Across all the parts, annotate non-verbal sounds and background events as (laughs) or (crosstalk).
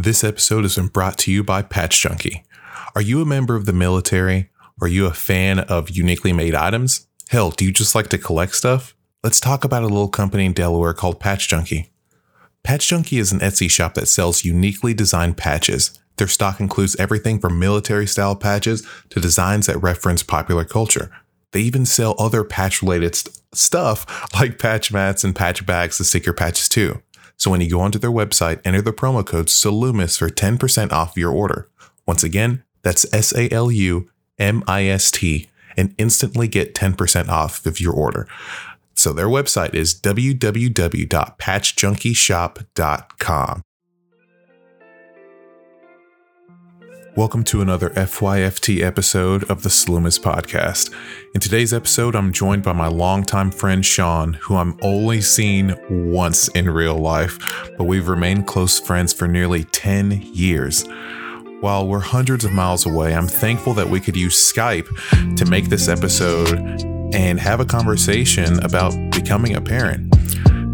This episode has been brought to you by Patch Junkie. Are you a member of the military? Are you a fan of uniquely made items? Hell, do you just like to collect stuff? Let's talk about a little company in Delaware called Patch Junkie. Patch Junkie is an Etsy shop that sells uniquely designed patches. Their stock includes everything from military style patches to designs that reference popular culture. They even sell other patch related st- stuff (laughs) like patch mats and patch bags and sticker patches too. So when you go onto their website, enter the promo code SALUMIST for 10% off your order. Once again, that's S A L U M I S T and instantly get 10% off of your order. So their website is www.patchjunkieshop.com. Welcome to another FYFT episode of the Salumist podcast. In today's episode, I'm joined by my longtime friend Shawn, who I'm only seen once in real life, but we've remained close friends for nearly 10 years. While we're hundreds of miles away, I'm thankful that we could use Skype to make this episode and have a conversation about becoming a parent.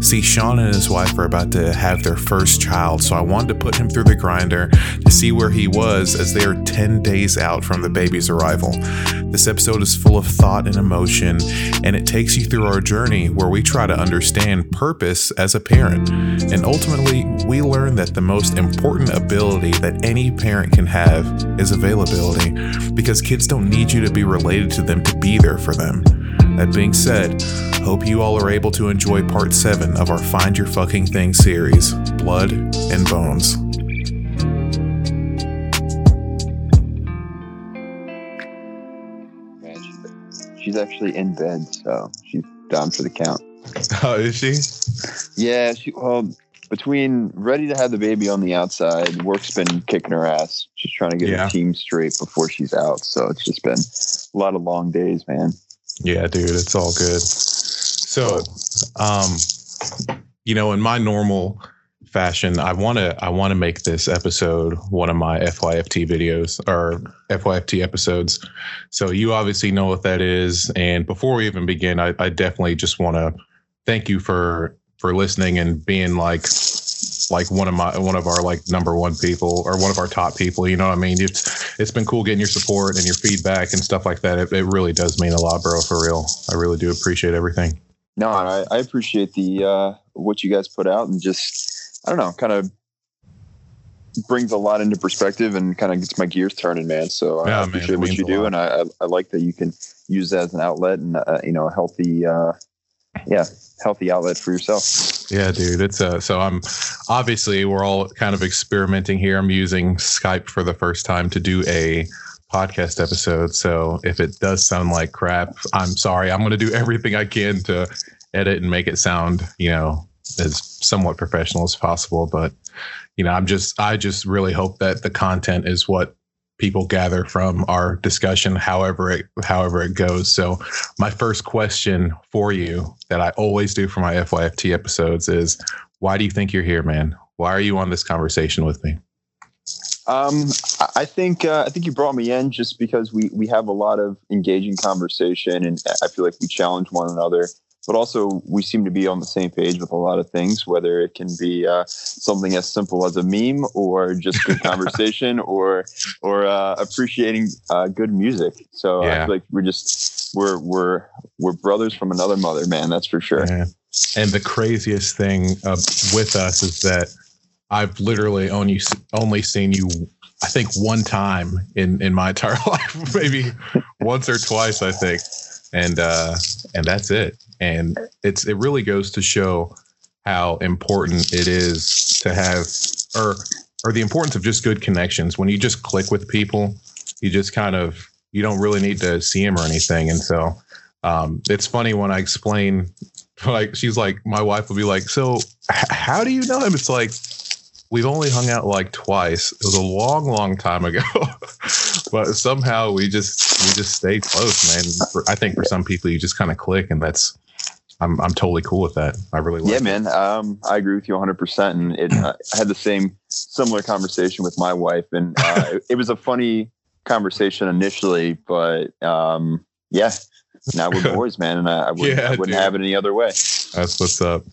See, Shawn and his wife are about to have their first child, so I wanted to put him through the grinder to see where he was as they are 10 days out from the baby's arrival. This episode is full of thought and emotion, and it takes you through our journey where we try to understand purpose as a parent. And ultimately, we learn that the most important ability that any parent can have is availability, because kids don't need you to be related to them to be there for them. That being said, hope you all are able to enjoy part 7 of our Find Your Fucking Thing series, Blood and Bones. She's, she's actually in bed, so she's down for the count. Oh, is she? Yeah, she well between ready to have the baby on the outside, work's been kicking her ass. She's trying to get Yeah. her team straight before she's out. So it's just been a lot of long days, man. Yeah, dude, it's all good. So, um, you know, in my normal fashion, I want to I want to make this episode one of my FYFT videos or FYFT episodes. So you obviously know what that is, and before we even begin, I, I definitely just want to thank you for for listening and being like like one of my one of our like number one people or one of our top people you know what i mean? It's it's been cool getting your support and your feedback and stuff like that. It, it really does mean a lot bro for real. I really do appreciate everything. No, I, I appreciate the uh, what you guys put out and just I don't know, kind of brings a lot into perspective and kind of gets my gears turning, man. So I Yeah, appreciate it what you do, lot. and I, I I like that you can use that as an outlet and uh, you know a healthy, uh, yeah, healthy outlet for yourself. yeah dude it's uh so i'm obviously we're all kind of experimenting here. I'm using skype for the first time to do a podcast episode. So if it does sound like crap i'm sorry. I'm going to do everything i can to edit and make it sound you know as somewhat professional as possible. But you know i'm just i just really hope that the content is what people gather from our discussion however it however it goes. So my first question for you that i always do for my fyft episodes is why do you think you're here man? Why are you on this conversation with me? Um, I- think uh, I think you brought me in just because we we have a lot of engaging conversation, and I feel like we challenge one another. But also, we seem to be on the same page with a lot of things, whether it can be uh, something as simple as a meme, or just good (laughs) conversation, or or uh, appreciating uh, good music. So I feel like we're just we're we're we're brothers from another mother, man. That's for sure. Yeah. And the craziest thing uh, with us is that I've literally only only seen you, I think, one time in in my entire (laughs) life, maybe once or twice, I think, and uh, and that's it. And it's it really goes to show how important it is to have, or or the importance of just good connections. When you just click with people, you just kind of you don't really need to see them or anything. And so um, it's funny when I explain (laughs) like she's like my wife will be like so h- how do you know him it's like we've only hung out like twice it was a long long time ago (laughs) but somehow we just we just stay close man for, i think for some people you just kind of click and that's i'm i'm totally cool with that i really like Yeah, it. man. Um, I agree with you 100%. And it, uh, I had the same similar conversation with my wife, and uh, (laughs) it, it was a funny conversation initially, but um, yeah, now we're (laughs) boys, man, and I, I wouldn't, Yeah, I wouldn't have it any other way. That's what's up.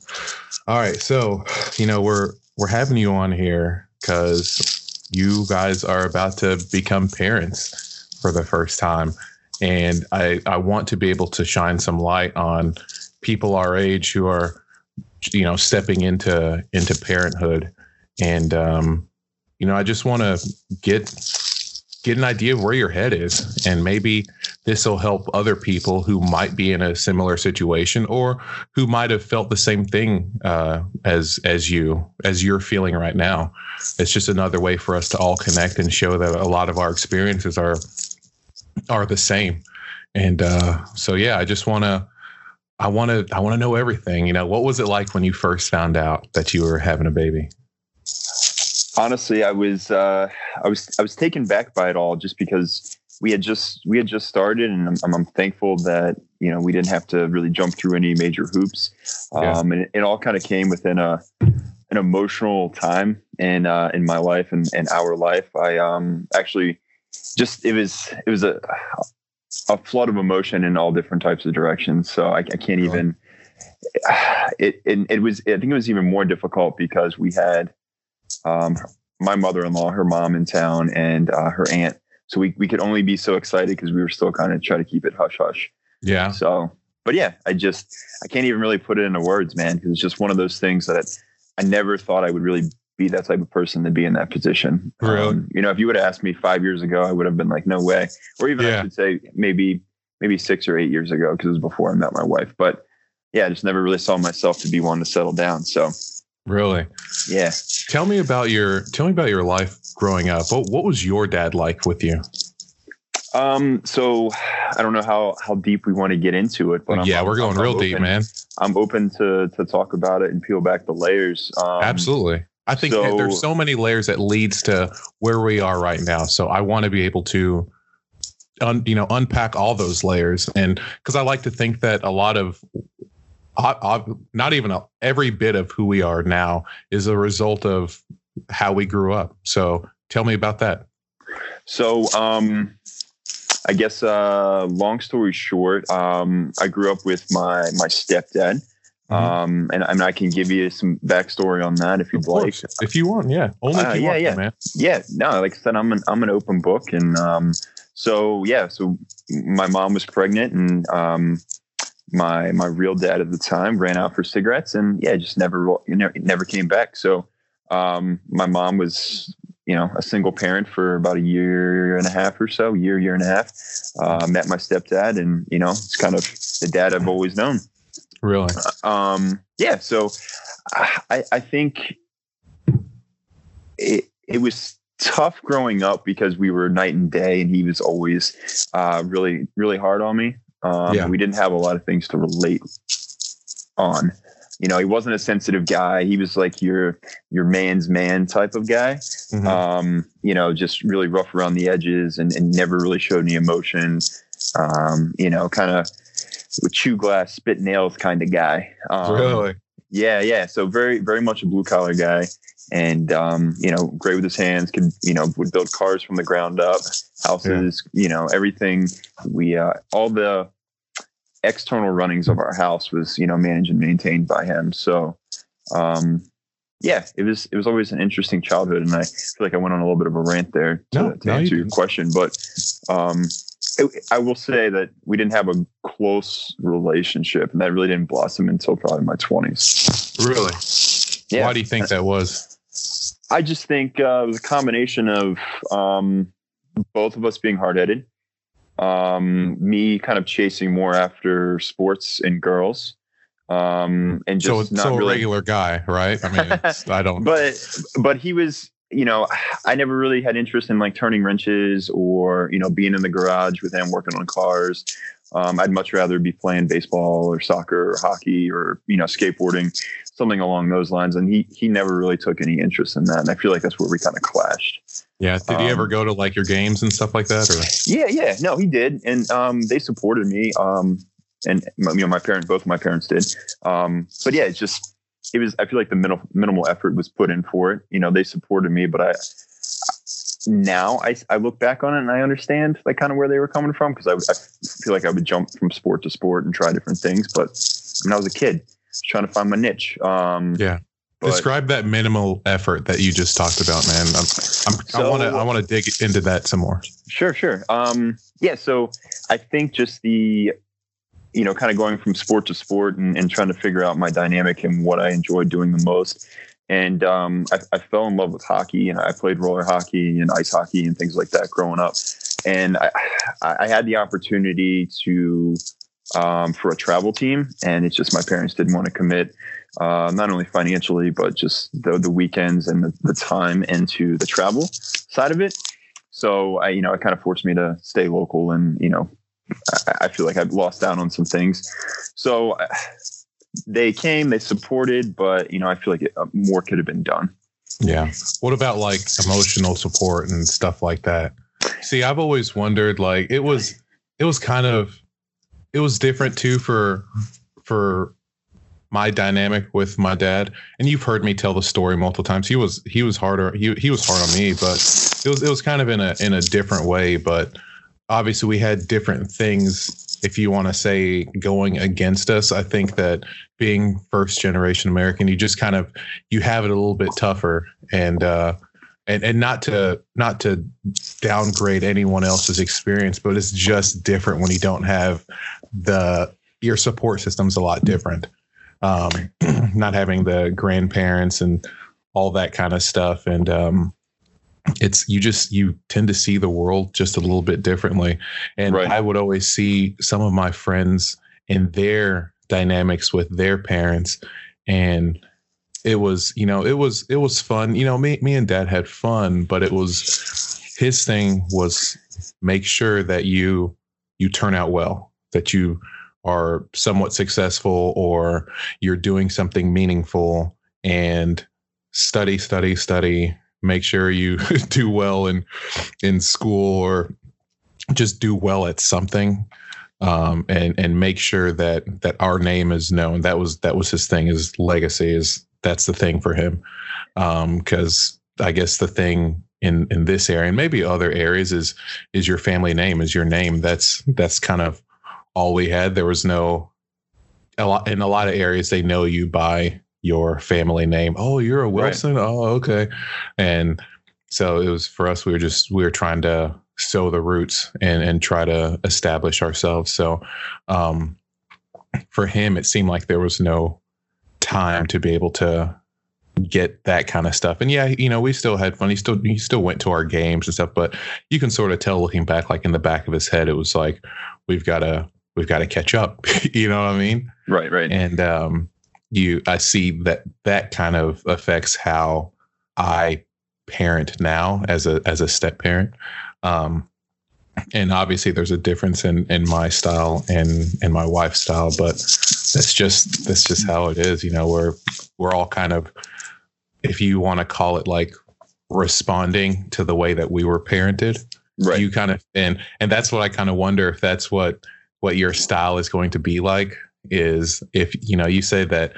All right, so you know we're we're having you on here because you guys are about to become parents for the first time. And I, I want to be able to shine some light on people our age who are, you know, stepping into into parenthood. And um, you know, I just want to get get an idea of where your head is and maybe this will help other people who might be in a similar situation or who might have felt the same thing uh, as as you as you're feeling right now. It's just another way for us to all connect and show that a lot of our experiences are are the same. And uh, so yeah i just want to i want to i want to know everything. You know what was it like when you first found out that you were having a baby honestly, I was uh, I was I was taken back by it all just because we had just we had just started, and I'm, I'm thankful that you know we didn't have to really jump through any major hoops, yeah. um, and it, it all kind of came within a an emotional time in uh, in my life and, and our life. I um actually just it was it was a a flood of emotion in all different types of directions. So I, I can't even. (sighs) It, it it was I think it was even more difficult because we had um, my mother-in-law, her mom in town, and uh, her aunt. So we we could only be so excited because we were still kind of trying to keep it hush hush. Yeah. So, but yeah, I just I can't even really put it into words, man, because it's just one of those things that I never thought I would really be that type of person to be in that position. Really? Um, you know, if you would have asked me five years ago, I would have been like, no way. Or even yeah. I should say maybe maybe six or eight years ago because it was before I met my wife. But yeah, I just never really saw myself to be one to settle down. So Really? Yeah. Tell me about your tell me about your life growing up. What what was your dad like with you? Um, so I don't know how how deep we want to get into it, but I'm, yeah, we're going I'm real open, deep, man. I'm open to to talk about it and peel back the layers. Um, Absolutely. I think so, there's so many layers that leads to where we are right now. So I want to be able to un, you know unpack all those layers and because I like to think that a lot of not even a, every bit of who we are now is a result of how we grew up. So tell me about that. So, um, I guess, uh, long story short, um, I grew up with my, my stepdad. Mm-hmm. Um, and I mean, I can give you some backstory on that if you'd like. If you want, yeah. Only uh, yeah, want, yeah. man. Yeah. No, like I said, I'm an, I'm an open book. And, um, so yeah, so my mom was pregnant and, um, my my real dad at the time ran out for cigarettes and yeah just never you know never came back. So um, my mom was you know a single parent for about a year and a half or so year year and a half. Uh, met my stepdad and you know it's kind of the dad i've always known. Really? Um, yeah so i i think it it was tough growing up because we were night and day and he was always uh, really really hard on me um, yeah. We didn't have a lot of things to relate on. You know, he wasn't a sensitive guy. He was like your your man's man type of guy. Mm-hmm. Um, you know, just really rough around the edges and, and never really showed any emotion. Um, you know, kind of with chew glass, spit nails kind of guy. Um, really? Yeah, yeah. So very, very much a blue collar guy, and um, you know, great with his hands. Could you know would build cars from the ground up, houses. Yeah. You know, everything. We uh, all the external runnings of our house was you know managed and maintained by him. So um, yeah, it was it was always an interesting childhood, and I feel like I went on a little bit of a rant there to, no, to no, answer you your question, but um, it, I will say that we didn't have a close relationship, and that really didn't blossom until probably my twenties. Really? Yeah. Why do you think that was? I just think uh, it was a combination of um, both of us being hard headed um, me kind of chasing more after sports and girls um, and just so, not so really regular guy, right? I mean, I (laughs) don't. But but he was, you know, I never really had interest in like turning wrenches or you know being in the garage with him working on cars. Um, I'd much rather be playing baseball or soccer or hockey or you know skateboarding, something along those lines. And he he never really took any interest in that. And I feel like that's where we kind of clashed. Yeah. Did he ever um, go to like your games and stuff like that? Or yeah, yeah. No, he did, and um, they supported me. Um, and you know, my parents, both my parents did. Um, but yeah, it's just it was. I feel like the minimal minimal effort was put in for it. You know, they supported me, but I now I, I look back on it and I understand like kind of where they were coming from because I, I feel like I would jump from sport to sport and try different things. But when I was a kid, I was trying to find my niche. Um, yeah. But, Describe that minimal effort that you just talked about, man. I'm, I'm, So- I want to I want to dig into that some more. Sure, sure. Um, yeah, so I think just the, you know, kind of going from sport to sport and, and trying to figure out my dynamic and what I enjoy doing the most. And um, I, I fell in love with hockey, and I played roller hockey and ice hockey and things like that growing up. And I, I I had the opportunity to um, for a travel team, and it's just my parents didn't want to commit, uh, not only financially but just the the weekends and the, the time into the travel side of it. So I, you know, it kind of forced me to stay local, and you know, I, I feel like I've lost out on some things. So uh, they came, they supported, but you know, I feel like it, uh, more could have been done. Yeah. What about like emotional support and stuff like that? See, I've always wondered like it was it was kind of it was different too for for my dynamic with my dad. And you've heard me tell the story multiple times. He was he was harder he he was hard on me, but it was it was kind of in a in a different way, but obviously we had different things if you want to say going against us. I think that being first generation American, you just kind of you have it a little bit tougher and uh and and not to not to downgrade anyone else's experience but it's just different when you don't have the your support system's a lot different um (clears throat) not having the grandparents and all that kind of stuff. And um it's you just you tend to see the world just a little bit differently. And Right. i would always see some of my friends in their dynamics with their parents. And it was you know it was it was fun. You know me me and dad had fun but it was his thing was make sure that you you turn out well that you are somewhat successful or you're doing something meaningful and study study study make sure you (laughs) do well in in school or just do well at something um, and and make sure that that our name is known. That was that was his thing. His legacy is that's the thing for him. Because I guess the thing in in this area and maybe other areas is is your family name is your name. That's that's kind of all we had. There was no a lot in a lot of areas they know you by your family name. Oh, you're a Right. Wilson. Oh, okay. And so it was for us. We were just we were trying to sow the roots and and try to establish ourselves. So um, for him, it seemed like there was no time to be able to get that kind of stuff. And yeah, you know, we still had fun. He still he still went to our games and stuff, but you can sort of tell looking back, like in the back of his head, it was like we've got to we've got to catch up. (laughs) you know what I mean? Right, right. and um, you i see that that kind of affects how i parent now as a as a step parent um, and obviously there's a difference in in my style and and my wife's style but that's just that's just how it is you know we're we're all kind of if you want to call it like responding to the way that we were parented right. you kind of and and that's what i kind of wonder if that's what what your style is going to be like is if you know you say that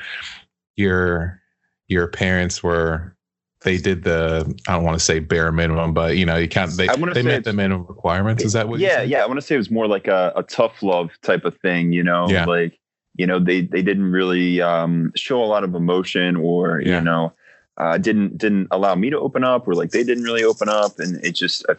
your your parents were they did the i don't want to say bare minimum but you know you can't they, they met the minimum requirements is that what you yeah yeah i want to say it was more like a, a tough love type of thing you know Yeah. like you know they they didn't really um show a lot of emotion or Yeah. you know uh didn't didn't allow me to open up or like they didn't really open up and it just I-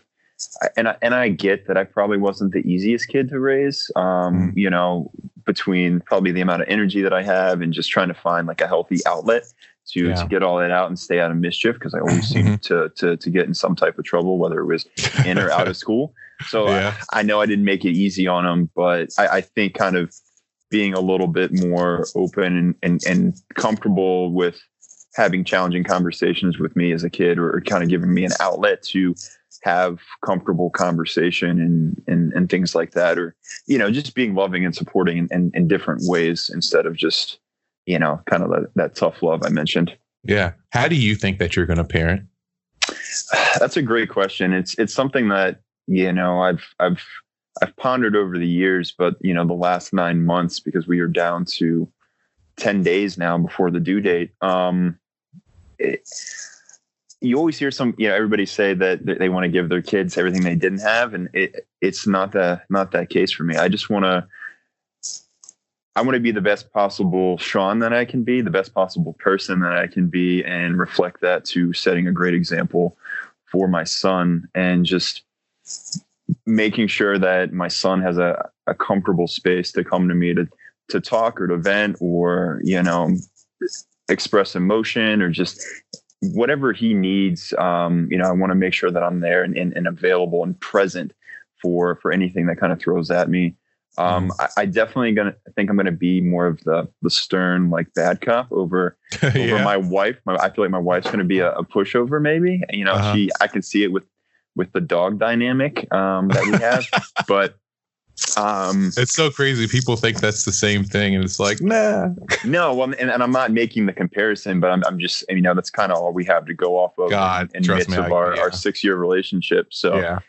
and I, and I get that I probably wasn't the easiest kid to raise um Mm. you know between probably the amount of energy that I have and just trying to find like a healthy outlet to, Yeah. to get all that out and stay out of mischief because I always seemed to, to to get in some type of trouble whether it was in or out of (laughs) school. So Yeah. I, I know I didn't make it easy on them, but I, I think kind of being a little bit more open and, and, and comfortable with having challenging conversations with me as a kid or, kind of giving me an outlet to have comfortable conversation and, and, and things like that, or, you know, just being loving and supporting in, in, in different ways instead of just, you know, kind of that, that tough love I mentioned. yeah how do you think that you're going to parent (sighs) That's a great question. It's it's something that you know I've I've I've pondered over the years, but you know the last nine months because we are down to ten days now before the due date. Um, it, you always hear some you know everybody say that they want to give their kids everything they didn't have, and it it's not that not that case for me. I just want to. I want to be the best possible Shawn that I can be, the best possible person that I can be, and reflect that to setting a great example for my son and just making sure that my son has a, a comfortable space to come to me to to talk or to vent or you know express emotion or just whatever he needs um, you know i want to make sure that i'm there and, and, and, available and present for for anything that kind of throws at me um, mm-hmm. I, I, definitely gonna I think I'm gonna be more of the the stern like bad cop over (laughs) yeah. over my wife. My, I feel like my wife's gonna be a, a pushover maybe. You know, uh-huh. she I can see it with with the dog dynamic um, that we have, (laughs) but um, it's so crazy. People think that's the same thing, and it's like, nah. (laughs) no, well, and, and I'm not making the comparison, but I'm, I'm just, you know, that's kind of all we have to go off of. God, in, in midst me, of our, yeah. our six year relationship. So, yeah.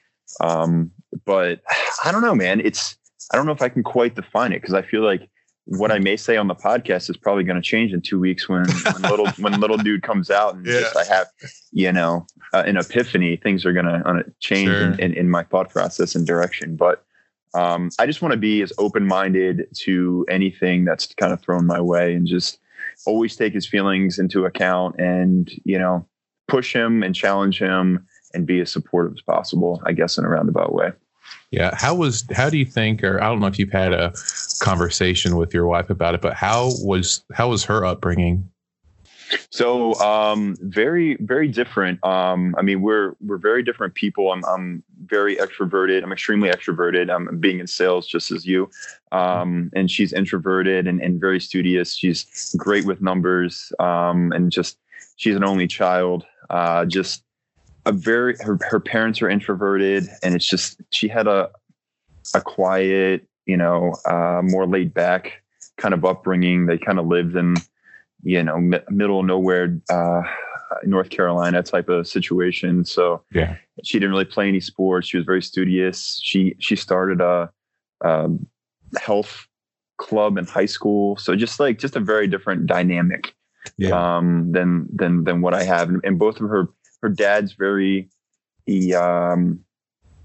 Um, but I don't know, man. It's I don't know if I can quite define it because I feel like what I may say on the podcast is probably going to change in two weeks when, when little when little dude comes out and (laughs) yeah. just I have you know uh, an epiphany. Things are going to change sure. in, in, in, my thought process and direction. But um, I just want to be as open minded to anything that's kind of thrown my way and just always take his feelings into account and you know push him and challenge him and be as supportive as possible. I guess in a roundabout way. Yeah. How was, how do you think, or I don't know if you've had a conversation with your wife about it, but how was, how was her upbringing? So, um, very, very different. Um, I mean, we're, we're very different people. I'm, I'm very extroverted. I'm extremely extroverted. I'm being in sales just as you. Um, and she's introverted and, and very studious. She's great with numbers. Um, and just, she's an only child. Uh, just a very her, her parents are introverted and it's just she had a a quiet you know uh, more laid back kind of upbringing they kind of lived in you know mi- middle nowhere uh, north carolina type of situation. So yeah. she didn't really play any sports. She was very studious. She she started a, a health club in high school. So just like just a very different dynamic yeah. um, than than than what I have. And, and, both of her her dad's very he um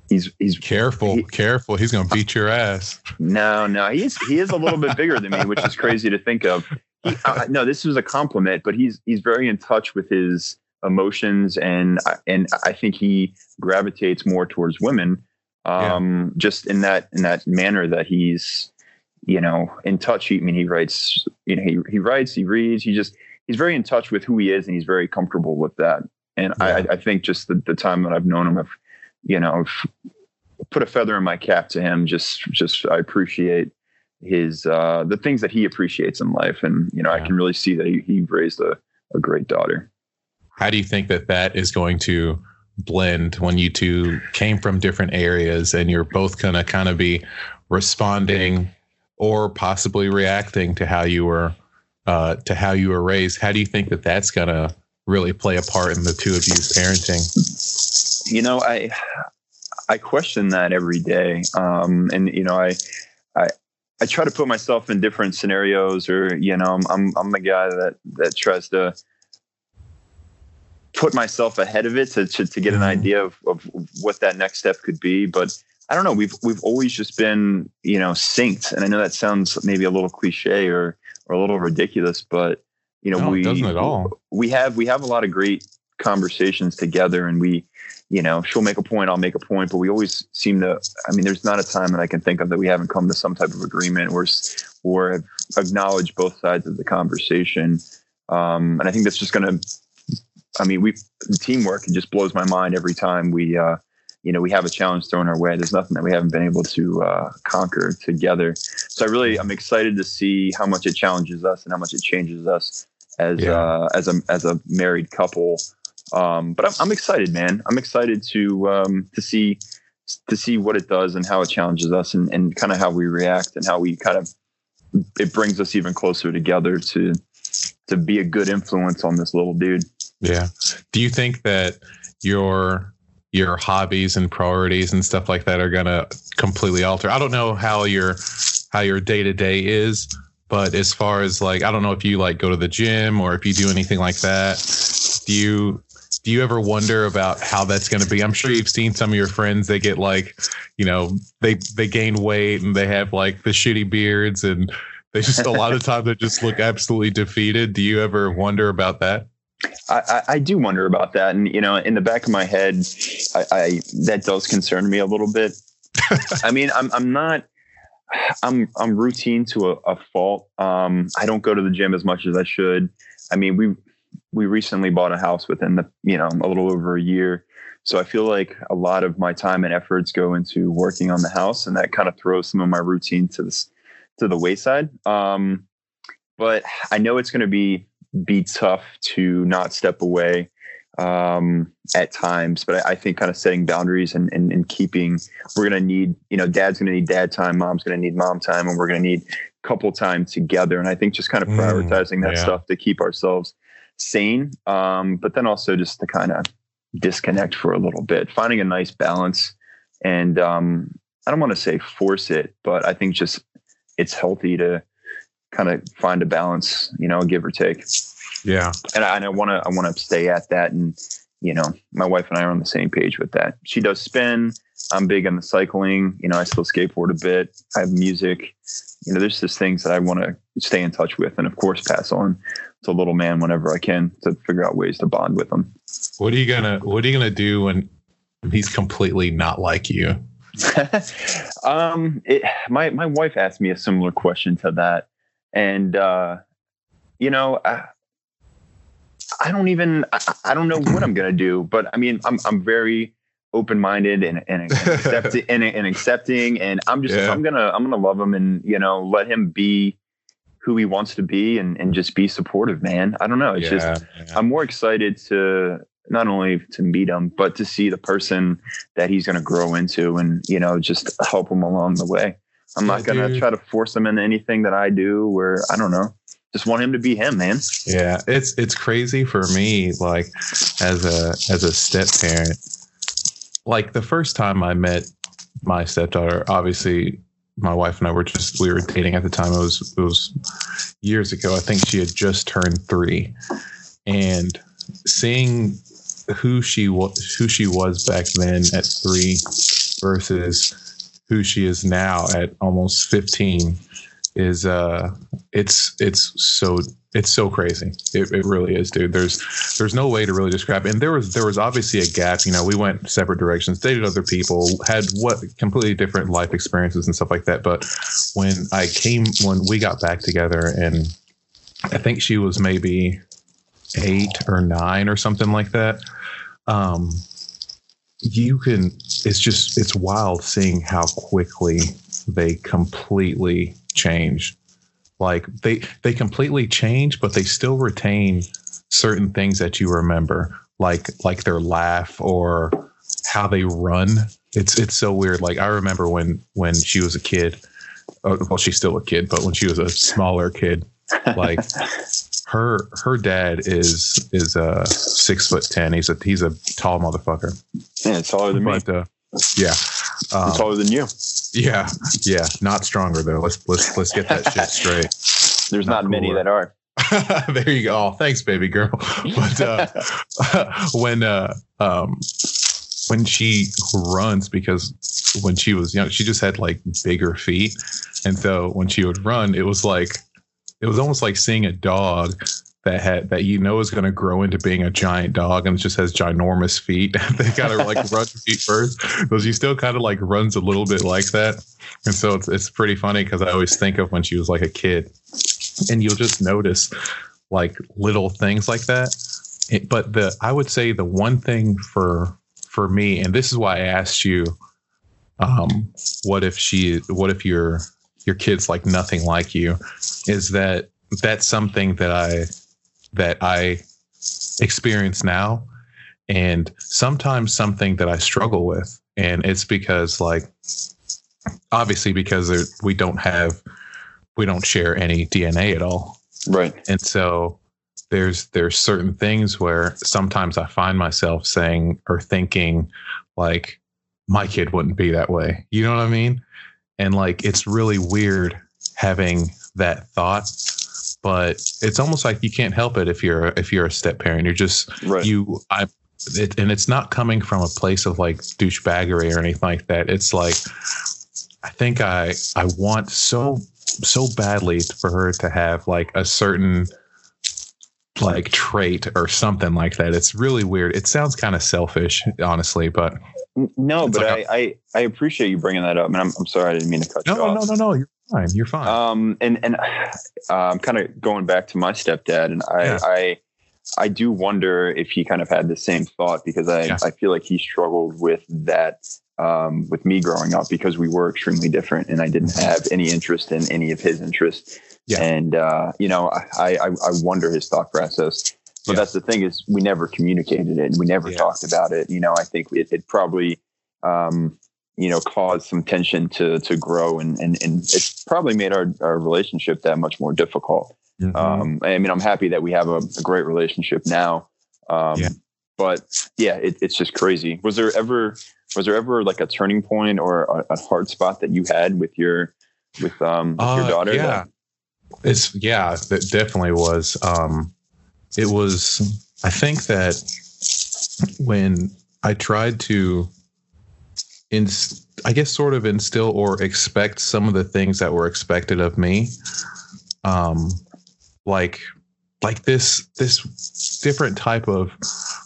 he's he's careful he, careful. He's gonna beat your ass. No no. He's he is a little bit bigger than me which is crazy to think of he, (laughs) uh, no this was a compliment but he's he's very in touch with his emotions and and i think he gravitates more towards women um yeah. just in that in that manner that he's you know in touch he, i mean he writes you know he, he writes he reads he just he's very in touch with who he is and he's very comfortable with that and yeah. I, I think just the, the time that I've known him, I've, you know, I've put a feather in my cap to him. Just, just I appreciate his uh, the things that he appreciates in life, and you know, yeah. I can really see that he, he raised a, a great daughter. How do you think that that is going to blend when you two came from different areas and you're both gonna kind of be responding or possibly reacting to how you were uh, to how you were raised? How do you think that that's gonna really play a part in the two of you's parenting? You know, I I question that every day, um, and you know, I I I try to put myself in different scenarios, or you know, I'm I'm, I'm the guy that that tries to put myself ahead of it to to, to get an mm-hmm. idea of, of what that next step could be, but. I don't know. We've we've always just been, you know, synced, and I know that sounds maybe a little cliche or or a little ridiculous, but you know no, we doesn't at all. we have we have a lot of great conversations together and we you know she'll make a point i'll make a point but we always seem to i mean there's not a time that i can think of that we haven't come to some type of agreement or or have acknowledged both sides of the conversation um, and i think that's just going to i mean we teamwork it just blows my mind every time we uh, you know we have a challenge thrown our way there's nothing that we haven't been able to uh, conquer together so i really i'm excited to see how much it challenges us and how much it changes us as yeah. uh, as a as a married couple. Um, but I'm, I'm excited, man. I'm excited to um, to see to see what it does and how it challenges us and, and kind of how we react and how we kind of it brings us even closer together to to be a good influence on this little dude. Yeah. Do you think that your your hobbies and priorities and stuff like that are gonna completely alter? I don't know how your how your day to day is, but as far as like, I don't know if you like go to the gym or if you do anything like that. Do you do you ever wonder about how that's going to be? I'm sure you've seen some of your friends. They get like, you know, they they gain weight and they have like the shitty beards and They just a lot of times they just look absolutely defeated. Do you ever wonder about that? I, I, I do wonder about that, and you know, in the back of my head, I, I that does concern me a little bit. (laughs) I mean, I'm I'm not. I'm I'm routine to a, a fault. Um, I don't go to the gym as much as I should. I mean, we we recently bought a house within the you know a little over a year, so I feel like a lot of my time and efforts go into working on the house, and that kind of throws some of my routine to this to the wayside. Um, but I know it's going to be be tough to not step away um, at times. But I, I, think kind of setting boundaries and, and, and keeping, we're going to need, you know, dad's going to need dad time, mom's going to need mom time, and we're going to need couple time together. And I think just kind of mm, prioritizing mm, that yeah. stuff to keep ourselves sane. Um, but then also just to kind of disconnect for a little bit, finding a nice balance. And um, I don't want to say force it, but I think just it's healthy to kind of find a balance, you know, give or take. Yeah. And I, and I want to, I want to stay at that. And, you know, my wife and I are on the same page with that. She does spin. I'm big on the cycling. You know, I still skateboard a bit. I have music. You know, there's just things that I want to stay in touch with and of course pass on to little man whenever I can to figure out ways to bond with him. What are you gonna what are you gonna do when he's completely not like you? (laughs) um it, my my wife asked me a similar question to that and uh, you know, I, I don't even I, I, don't know what I'm gonna do, but I mean, I'm I'm very open minded and and accepting (laughs) and, and, accepting, and I'm just yeah. I'm gonna I'm gonna love him and you know let him be who he wants to be and and just be supportive, man. I don't know. It's yeah, just yeah. I'm more excited to not only to meet him but to see the person that he's going to grow into and you know just help him along the way I'm not gonna dude. try to force him into anything that I do. Where I don't know, just want him to be him, man. Yeah, it's it's crazy for me. Like as a as a step parent, like the first time I met my stepdaughter, obviously my wife and I were just we were dating at the time. It was it was years ago. I think she had just turned three, and seeing who she was who she was back then at three versus who she is now at almost 15 is uh it's it's so it's so crazy. It, it really is dude. There's there's no way to really describe. It. and there was there was obviously a gap you know we went separate directions dated other people had what completely different life experiences and stuff like that. But when i came when we got back together and i think she was maybe eight or nine or something like that um you can it's just it's wild seeing how quickly they completely change like they they completely change but they still retain certain things that you remember like like their laugh or how they run it's it's so weird like i remember when when she was a kid uh, well she's still a kid but when she was a smaller kid like (laughs) her her dad is is a uh, six foot ten. He's a he's a tall motherfucker. Yeah, taller than but, me. Uh, yeah, um, taller than you. Yeah, yeah, not stronger though. Let's let's let's get that shit straight. (laughs) There's not, not many that are. (laughs) there you go. Oh, thanks, baby girl. (laughs) But uh, when uh, um, when she runs, because when she was young, she just had like bigger feet, and so when she would run, it was like it was almost like seeing a dog that had that you know is going to grow into being a giant dog and it just has ginormous feet. (laughs) they kind of like (laughs) run feet first, because she still kind of like runs a little bit like that. And so it's it's pretty funny because I always think of when she was like a kid, and you'll just notice like little things like that. It, but the I would say the one thing for for me, and this is why I asked you, um, what if she, what if your your kid's like nothing like you, is that that's something that I that I experience now and sometimes something that I struggle with. And it's because like obviously because we don't have we don't share any DNA at all. Right. And so there's there's certain things where sometimes I find myself saying or thinking like my kid wouldn't be that way. You know what I mean? And like it's really weird having that thought but it's almost like you can't help it if you're if you're a step parent. You're just right. you I it, and it's not coming from a place of like douchebaggery or anything like that. It's like I think I I want so so badly for her to have like a certain like trait or something like that. It's really weird. It sounds kind of selfish, honestly, but no, but like I, a, I I appreciate you bringing that up, and I'm I'm sorry I didn't mean to cut no, you off. No, no, no, no. You're fine. You're fine. Um, and and (sighs) uh, I'm kind of going back to my stepdad, and I yeah. I I do wonder if he kind of had the same thought because I yeah. I feel like he struggled with that um, with me growing up because we were extremely different, and I didn't mm-hmm. have any interest in any of his interests. Yeah. And uh, you know, I, I I wonder his thought process. But yeah. that's the thing is we never communicated it and we never yeah. talked about it. You know, I think it, it probably um, you know caused some tension to to grow and and, and it's probably made our, our relationship that much more difficult. Mm-hmm. Um, I mean, I'm happy that we have a, a great relationship now. Um, yeah. But yeah, it, it's just crazy. Was there ever was there ever like a turning point or a, a hard spot that you had with your with um with uh, your daughter? Yeah, that- it's yeah, it definitely was. Um, it was. I think that when I tried to, in, I guess, sort of instill or expect some of the things that were expected of me, um, like like this this different type of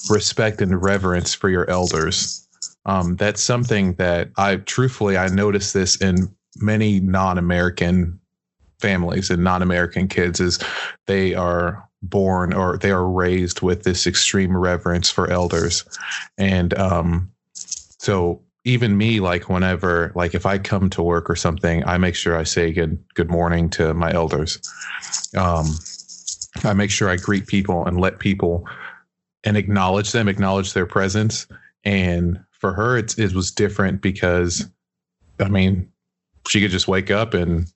respect and reverence for your elders. Um, that's something that I truthfully I noticed this in many non-American families and non-American kids is they are born or they are raised with this extreme reverence for elders, and um, so even me like whenever like if i come to work or something i make sure i say good good morning to my elders. Um i make sure i greet people and let people and acknowledge them acknowledge their presence. And for her it's, it was different because i mean she could just wake up and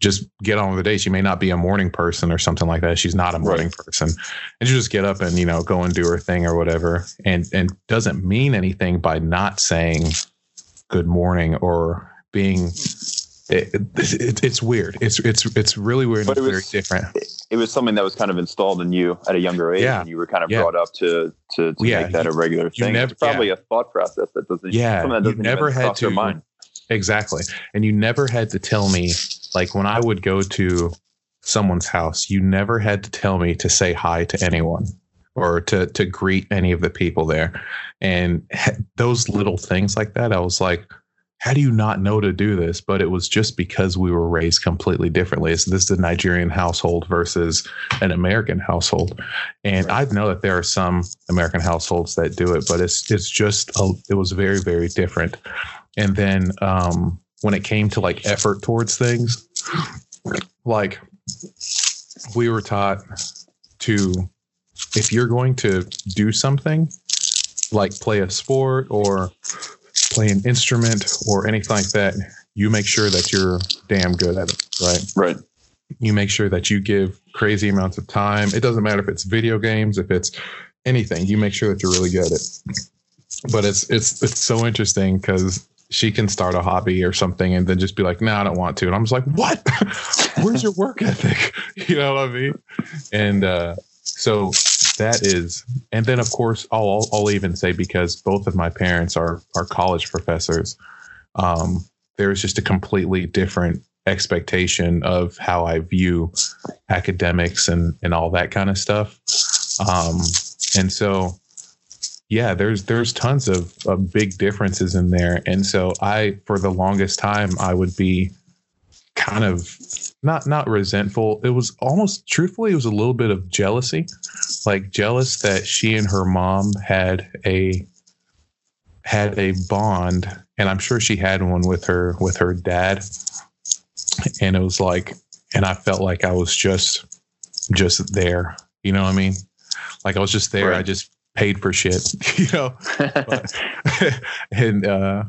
just get on with the day. She may not be a morning person or something like that. She's not a morning right. person. And she just get up and, you know, go and do her thing or whatever. And and doesn't mean anything by not saying good morning or being it, it, it's weird. It's it's it's really weird. But it was very different. It was something that was kind of installed in you at a younger age, yeah. and you were kind of yeah. brought up to to, to yeah. make that a regular thing. Never, it's probably a thought process that doesn't. Yeah, that doesn't you never had to. Mind. Exactly, and you never had to tell me like when I would go to someone's house, you never had to tell me to say hi to anyone or to to greet any of the people there. And those little things like that, I was like, how do you not know to do this? But it was just because we were raised completely differently. So this is a Nigerian household versus an American household, and right. I know that there are some American households that do it, but it's it's just a, it was very very different. And then um, when it came to like effort towards things. Like we were taught to, if you're going to do something, like play a sport or play an instrument or anything like that, you make sure that you're damn good at it, right? Right. You make sure that you give crazy amounts of time. It doesn't matter if it's video games, if it's anything. You make sure that you're really good at it. But it's it's it's so interesting because she can start a hobby or something and then just be like, no, nah, I don't want to. And I'm just like, what? (laughs) Where's your work ethic? (laughs) You know what I mean? And uh, so that is, and then of course, I'll, I'll even say because both of my parents are are college professors, um, there's just a completely different expectation of how I view academics and and all that kind of stuff. Um, and so yeah there's there's tons of, of big differences in there. And so i for the longest time i would be kind of not not resentful. It was almost truthfully it was a little bit of jealousy like jealous that she and her mom had a had a bond. And i'm sure she had one with her with her dad. And it was like and i felt like i was just just there. You know what i mean? Like i was just there. Right. i just paid for shit, (laughs) you know. but, (laughs) and uh,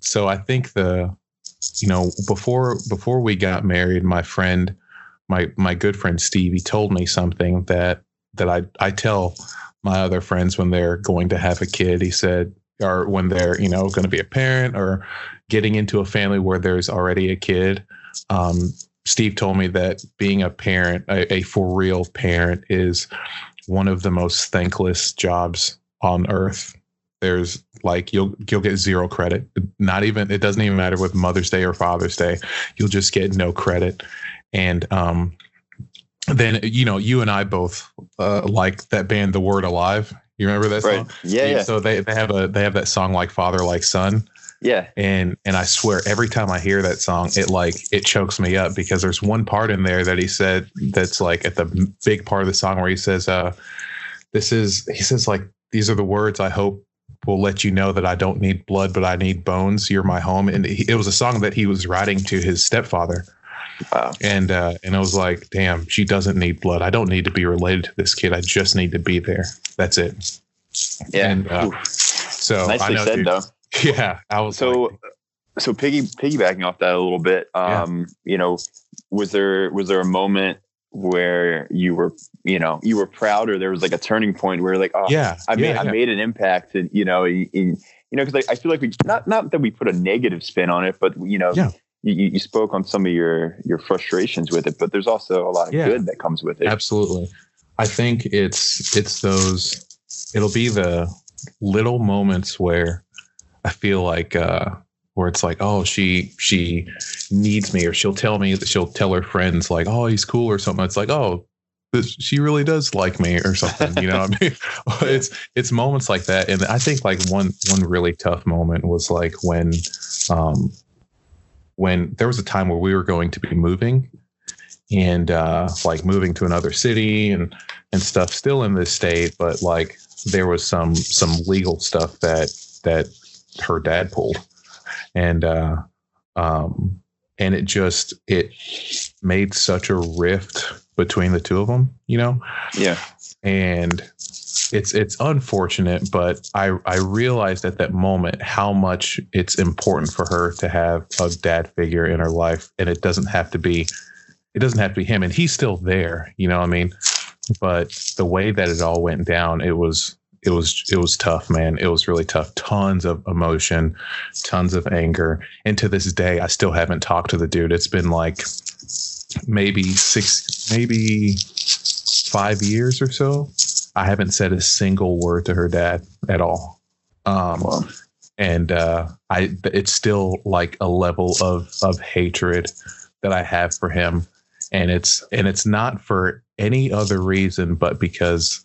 so I think the, you know, before before we got married, my friend, my my good friend Steve, he told me something that that I I tell my other friends when they're going to have a kid. He said, or when they're you know going to be a parent or getting into a family where there's already a kid. Um, Steve told me that being a parent, a, a for real parent, is one of the most thankless jobs on earth. there's like you'll you'll get zero credit. Not even it doesn't even matter with Mother's Day or Father's Day. You'll just get no credit. And um then you know you and I both uh, like that band The Word Alive. You remember that right. song? Yeah, yeah. So they, they have a they have that song like Father like Son. Yeah. And and I swear every time I hear that song, it like it chokes me up because there's one part in there that he said that's like at the big part of the song where he says, uh, this is he says like these are the words I hope will let you know that I don't need blood, but I need bones. You're my home. And he, it was a song that he was writing to his stepfather. Wow. And uh, and I was like, damn, she doesn't need blood. I don't need to be related to this kid. I just need to be there. That's it. Yeah. And, uh, so Nicely I know, said, dude. though. (laughs) Yeah, I was So, like, so piggy piggybacking off that a little bit. Yeah. Um, you know, was there was there a moment where you were, you know, you were proud, or there was like a turning point where like, oh, yeah, I made yeah, I yeah. made an impact, and you know, in, you know, because I, I feel like we not not that we put a negative spin on it, but you know, Yeah. you, you spoke on some of your your frustrations with it, but there's also a lot of Yeah. good that comes with it. Absolutely. I think it's it's those it'll be the little moments where I feel like uh where it's like, oh, she she needs me or she'll tell me that she'll tell her friends like, oh, he's cool or something. It's like, oh, this, she really does like me or something. You know what I mean? (laughs) (laughs) It's it's moments like that. And I think like one one really tough moment was like when um when there was a time where we were going to be moving and uh like moving to another city and and stuff still in this state but like there was some some legal stuff that that her dad pulled. And uh um and it just it made such a rift between the two of them you know? Yeah, and it's it's unfortunate but i i realized at that moment how much it's important for her to have a dad figure in her life. And it doesn't have to be it doesn't have to be him. And he's still there you know what i mean? But the way that it all went down it was it was it was tough man. It was really tough. Tons of emotion tons of anger. And to this day i still haven't talked to the dude. It's been like maybe six maybe five years or so. I haven't said a single word to her dad at all. Um well, and uh, I it's still like a level of of hatred that I have for him, and it's and it's not for any other reason but because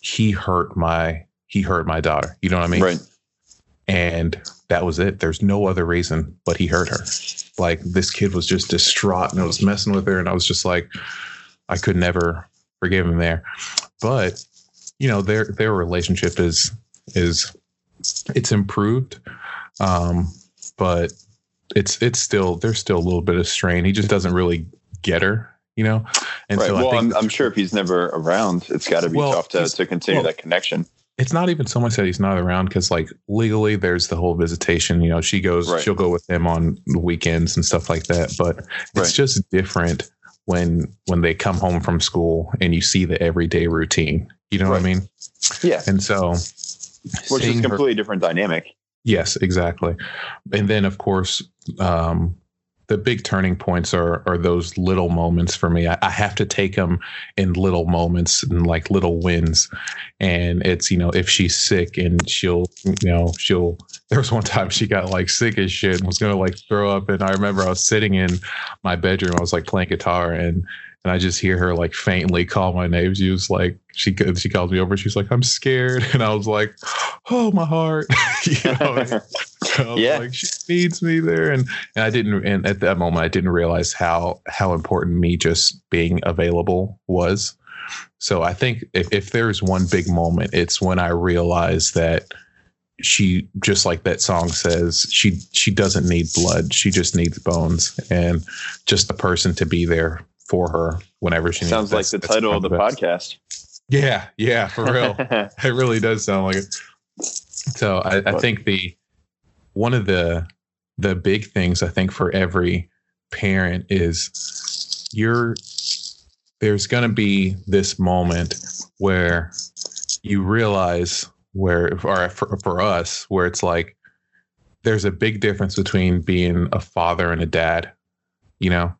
he hurt my he hurt my daughter. You know what I mean? right. And that was it. There's no other reason but he hurt her. Like this kid was just distraught and I was messing with her, and I was just like, I could never forgive him there. But you know their their relationship is is it's improved um but it's it's still there's still a little bit of strain he just doesn't really get her you know and right. so well, i think I'm, I'm sure if he's never around, it's got to be Well, tough to, to continue well, that connection. it's not even so much that he's not around because like legally there's the whole visitation you know she goes Right. she'll go with him on the weekends and stuff like that but it's Right. just different when when they come home from school and you see the everyday routine you know what i mean Yeah, and so which is a her- completely different dynamic. Yes, exactly. And then, of course, um, the big turning points are are those little moments for me. I, I have to take them in little moments and like little wins. And it's you know if she's sick and she'll you know she'll. There was one time she got like sick as shit and was gonna like throw up. And I remember I was sitting in my bedroom. I was like playing guitar and. And I just hear her like faintly call my name. She was like, she she calls me over. She's like, I'm scared, (laughs) and I was like, oh my heart. (laughs) you know, (laughs) was Yeah. like she needs me there, and and I didn't. And at that moment, I didn't realize how how important me just being available was. So I think if if there's one big moment, it's when I realized that she just like that song says she she doesn't need blood she just needs bones and just a person to be there for her whenever she needs. Sounds like the title of the best. podcast. yeah yeah for real (laughs) it really does sound like it. So I, I think the one of the the big things I think for every parent is you're there's going to be this moment where you realize where or for, for us where it's like there's a big difference between being a father and a dad you know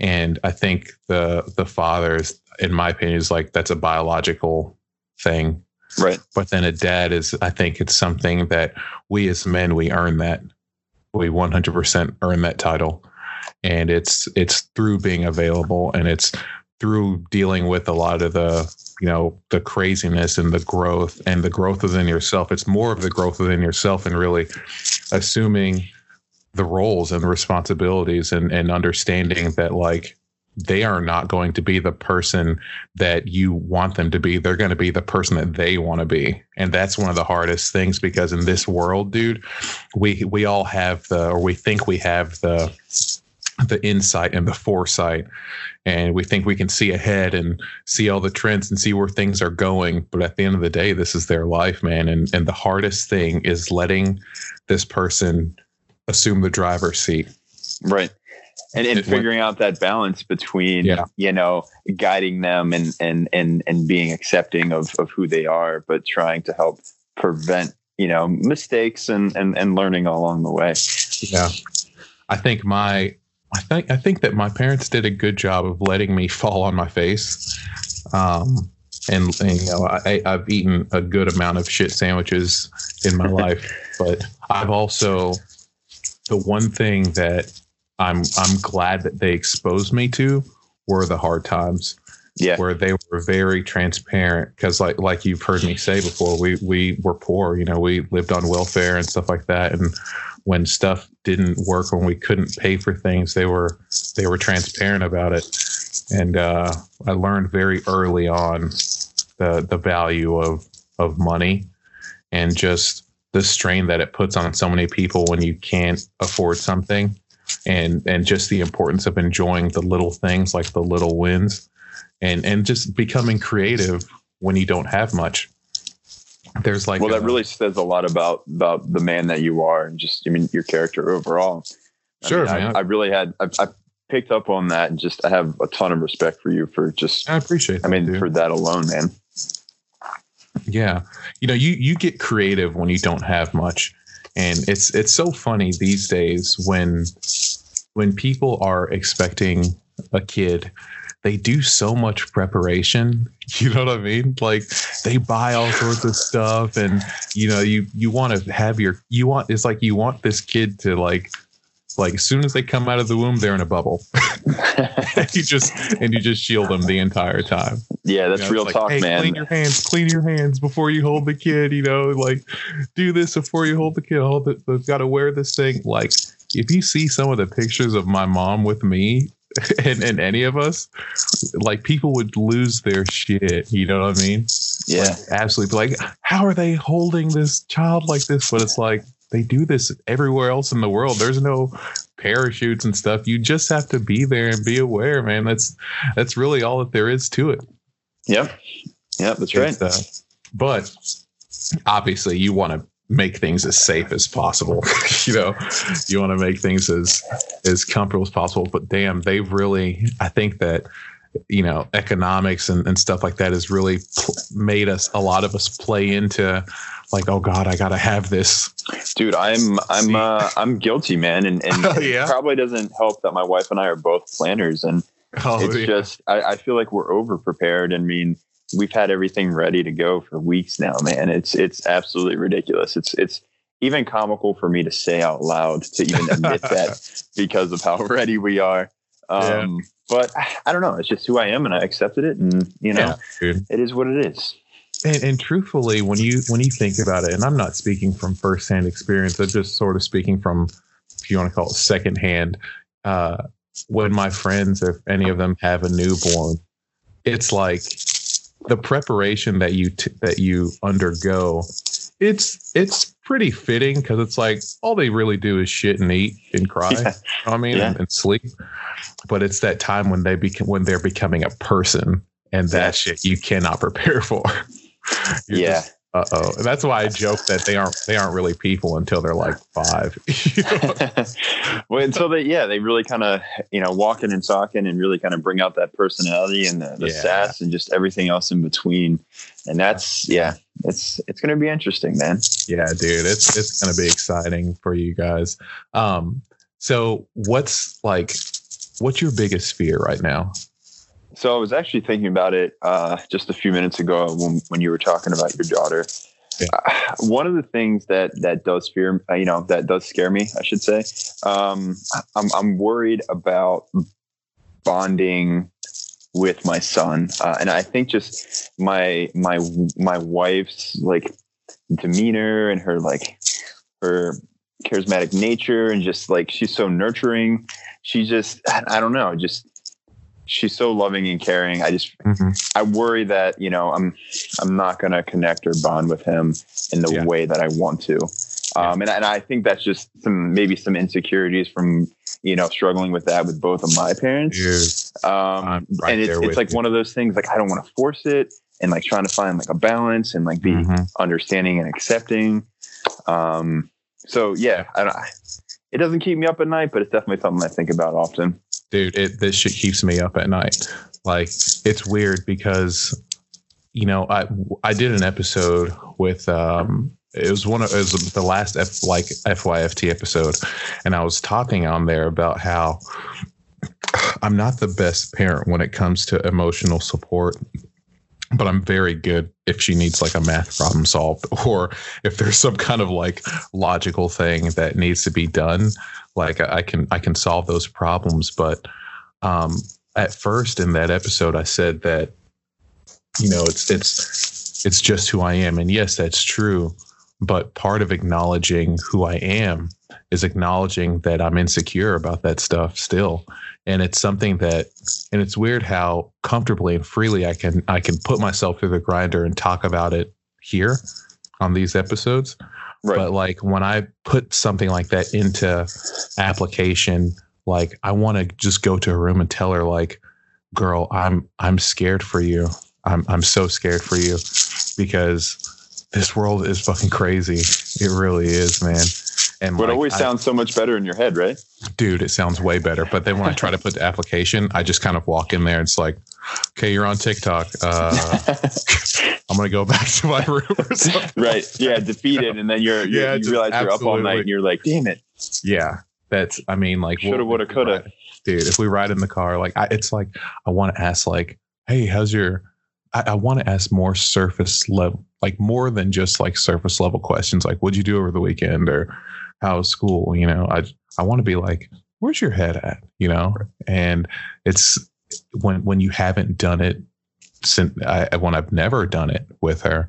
and i think the the fathers in my opinion is like that's a biological thing Right. But then a dad is, I think it's something that we as men, we earn that. We 100% earn that title. And it's, it's through being available and it's through dealing with a lot of the, you know, the craziness and the growth and the growth within yourself. It's more of the growth within yourself and really assuming the roles and the responsibilities and, and understanding that like they are not going to be the person that you want them to be. They're going to be the person that they want to be. And that's one of the hardest things because in this world, dude, we we all have the or we think we have the the insight and the foresight and we think we can see ahead and see all the trends and see where things are going but at the end of the day this is their life man and and the hardest thing is letting this person assume the driver's seat right and, and It- figuring out that balance between Yeah. you know guiding them and and and and being accepting of of who they are but trying to help prevent you know mistakes and and, and learning along the way Yeah. I think my I think I think that my parents did a good job of letting me fall on my face. Um and, and you know, I, I've eaten a good amount of shit sandwiches in my life, (laughs) but I've also the one thing that I'm I'm glad that they exposed me to were the hard times. Yeah. Where they were very transparent because like like you've heard me say before we we were poor you know we lived on welfare and stuff like that. And when stuff didn't work when we couldn't pay for things they were they were transparent about it. And uh, i learned very early on the the value of of money and just the strain that it puts on so many people when you can't afford something and and just the importance of enjoying the little things like the little wins and and just becoming creative when you don't have much there's like well a- that really says a lot about about the man that you are and just i mean your character overall I Sure, mean, I, man. I really had I, I picked up on that and just i have a ton of respect for you for just i appreciate that i mean dude. for that alone man Yeah. You know, you you get creative when you don't have much. And it's it's so funny these days when when people are expecting a kid, they do so much preparation. (laughs) You know what I mean? Like they buy all sorts of stuff and you know, you you want to have your you want it's like you want this kid to like like as soon as they come out of the womb, they're in a bubble. (laughs) you just and you just shield them the entire time. yeah that's You know, real like, talk hey, man Clean your hands. Clean your hands before you hold the kid. You know, like do this before you hold the kid. Hold it. They've got to wear this thing. Like if you see some of the pictures of my mom with me (laughs) and, and any of us, like people would lose their shit. You know what I mean? yeah Like, absolutely. Like how are they holding this child like this? But it's like they do this everywhere else in the world. There's no parachutes and stuff. You just have to be there and be aware, man. That's that's really all that there is to it. yep yep that's right uh, but obviously, you want to make things as safe as possible. (laughs) you know, you want to make things as as comfortable as possible. But damn, they've really. I think that you know economics and, and stuff like that has really pl- made us a lot of us play into like oh god i gotta have this dude i'm i'm uh, i'm guilty man and, and (laughs) Oh, yeah? it probably doesn't help that my wife and i are both planners and oh, it's yeah. just I, I feel like we're over prepared. I mean, we've had everything ready to go for weeks now, man. It's it's absolutely ridiculous. It's it's even comical for me to say out loud to even admit that (laughs) because of how ready we are. Um, But I don't know. It's just who I am, and I accepted it, and you know, Yeah, it is what it is. And, and truthfully, when you when you think about it, and I'm not speaking from firsthand experience, I'm just sort of speaking from, if you want to call it secondhand. Uh, when my friends, if any of them have a newborn, it's like the preparation that you t- that you undergo. It's it's pretty fitting because it's like all they really do is shit and eat and cry. Yeah. You know I mean, Yeah. and, and sleep. But it's that time when they become when they're becoming a person, and that Yeah. shit you cannot prepare (laughs) for. Yeah, uh oh. That's why I joke that they aren't they aren't really people until they're like five. (laughs) (laughs) Well, until they, yeah, they really kind of, you know, walking and talking and really kind of bring out that personality and the, the Yeah. sass and just everything else in between. And that's, yeah, it's, it's going to be interesting, man. yeah, dude. It's it's gonna be exciting for you guys. Um, so what's like what's your biggest fear right now? So I was actually thinking about it uh, just a few minutes ago when, when you were talking about your daughter. Yeah. Uh, one of the things that that does fear, uh, you know, that does scare me, I should say. Um, I'm I'm worried about bonding with my son, uh, and I think just my my my wife's like demeanor and her like her charismatic nature and just like she's so nurturing. She just I don't know, just she's so loving and caring. I just mm-hmm. I worry that you know I'm I'm not going to connect or bond with him in the yeah. way that I want to. Um, and, and I think that's just some maybe some insecurities from you know struggling with that with both of my parents. Um, right and it's, it's like you. one of those things like I don't want to force it and like trying to find like a balance and like be mm-hmm. understanding and accepting. Um, so yeah, I don't. It doesn't keep me up at night, but it's definitely something I think about often dude, it, this shit keeps me up at night. Like it's weird because, you know, I I did an episode with um it was one of it was the last F, like FYFT episode, and I was talking on there about how I'm not the best parent when it comes to emotional support but I'm very good if she needs like a math problem solved (laughs) or if there's some kind of like logical thing that needs to be done like I, can I can solve those problems. But um at first in that episode I said that you know it's it's it's just who I am. And yes that's true. But part of acknowledging who I am is acknowledging that I'm insecure about that stuff still and it's something that and it's weird how comfortably and freely I can I can put myself through the grinder and talk about it here on these episodes. Right. But like when I put something like that into application, like I want to just go to a room and tell her like, girl, I'm I'm scared for you. I'm I'm so scared for you because this world is fucking crazy. It really is, man. And but like, it always I, sounds so much better in your head, right? Dude, it sounds way better. But then when I try to put the application, I just kind of walk in there. It's like, okay, you're on TikTok. Uh, I'm gonna go back to my room or something. (laughs) Right? Yeah, defeated, and then you're, you're yeah, you realize you're up all night, and you're like, damn it. Yeah, that's. I mean, like, shoulda, woulda, coulda. Dude, if we ride in the car, like, I, it's like I want to ask, like, hey, how's your I, I want to ask more surface level, like more than just like surface level questions, like what'd you do over the weekend or how's school? You know, I I want to be like, where's your head at? You know, and it's when when you haven't done it since I, when I've never done it with her,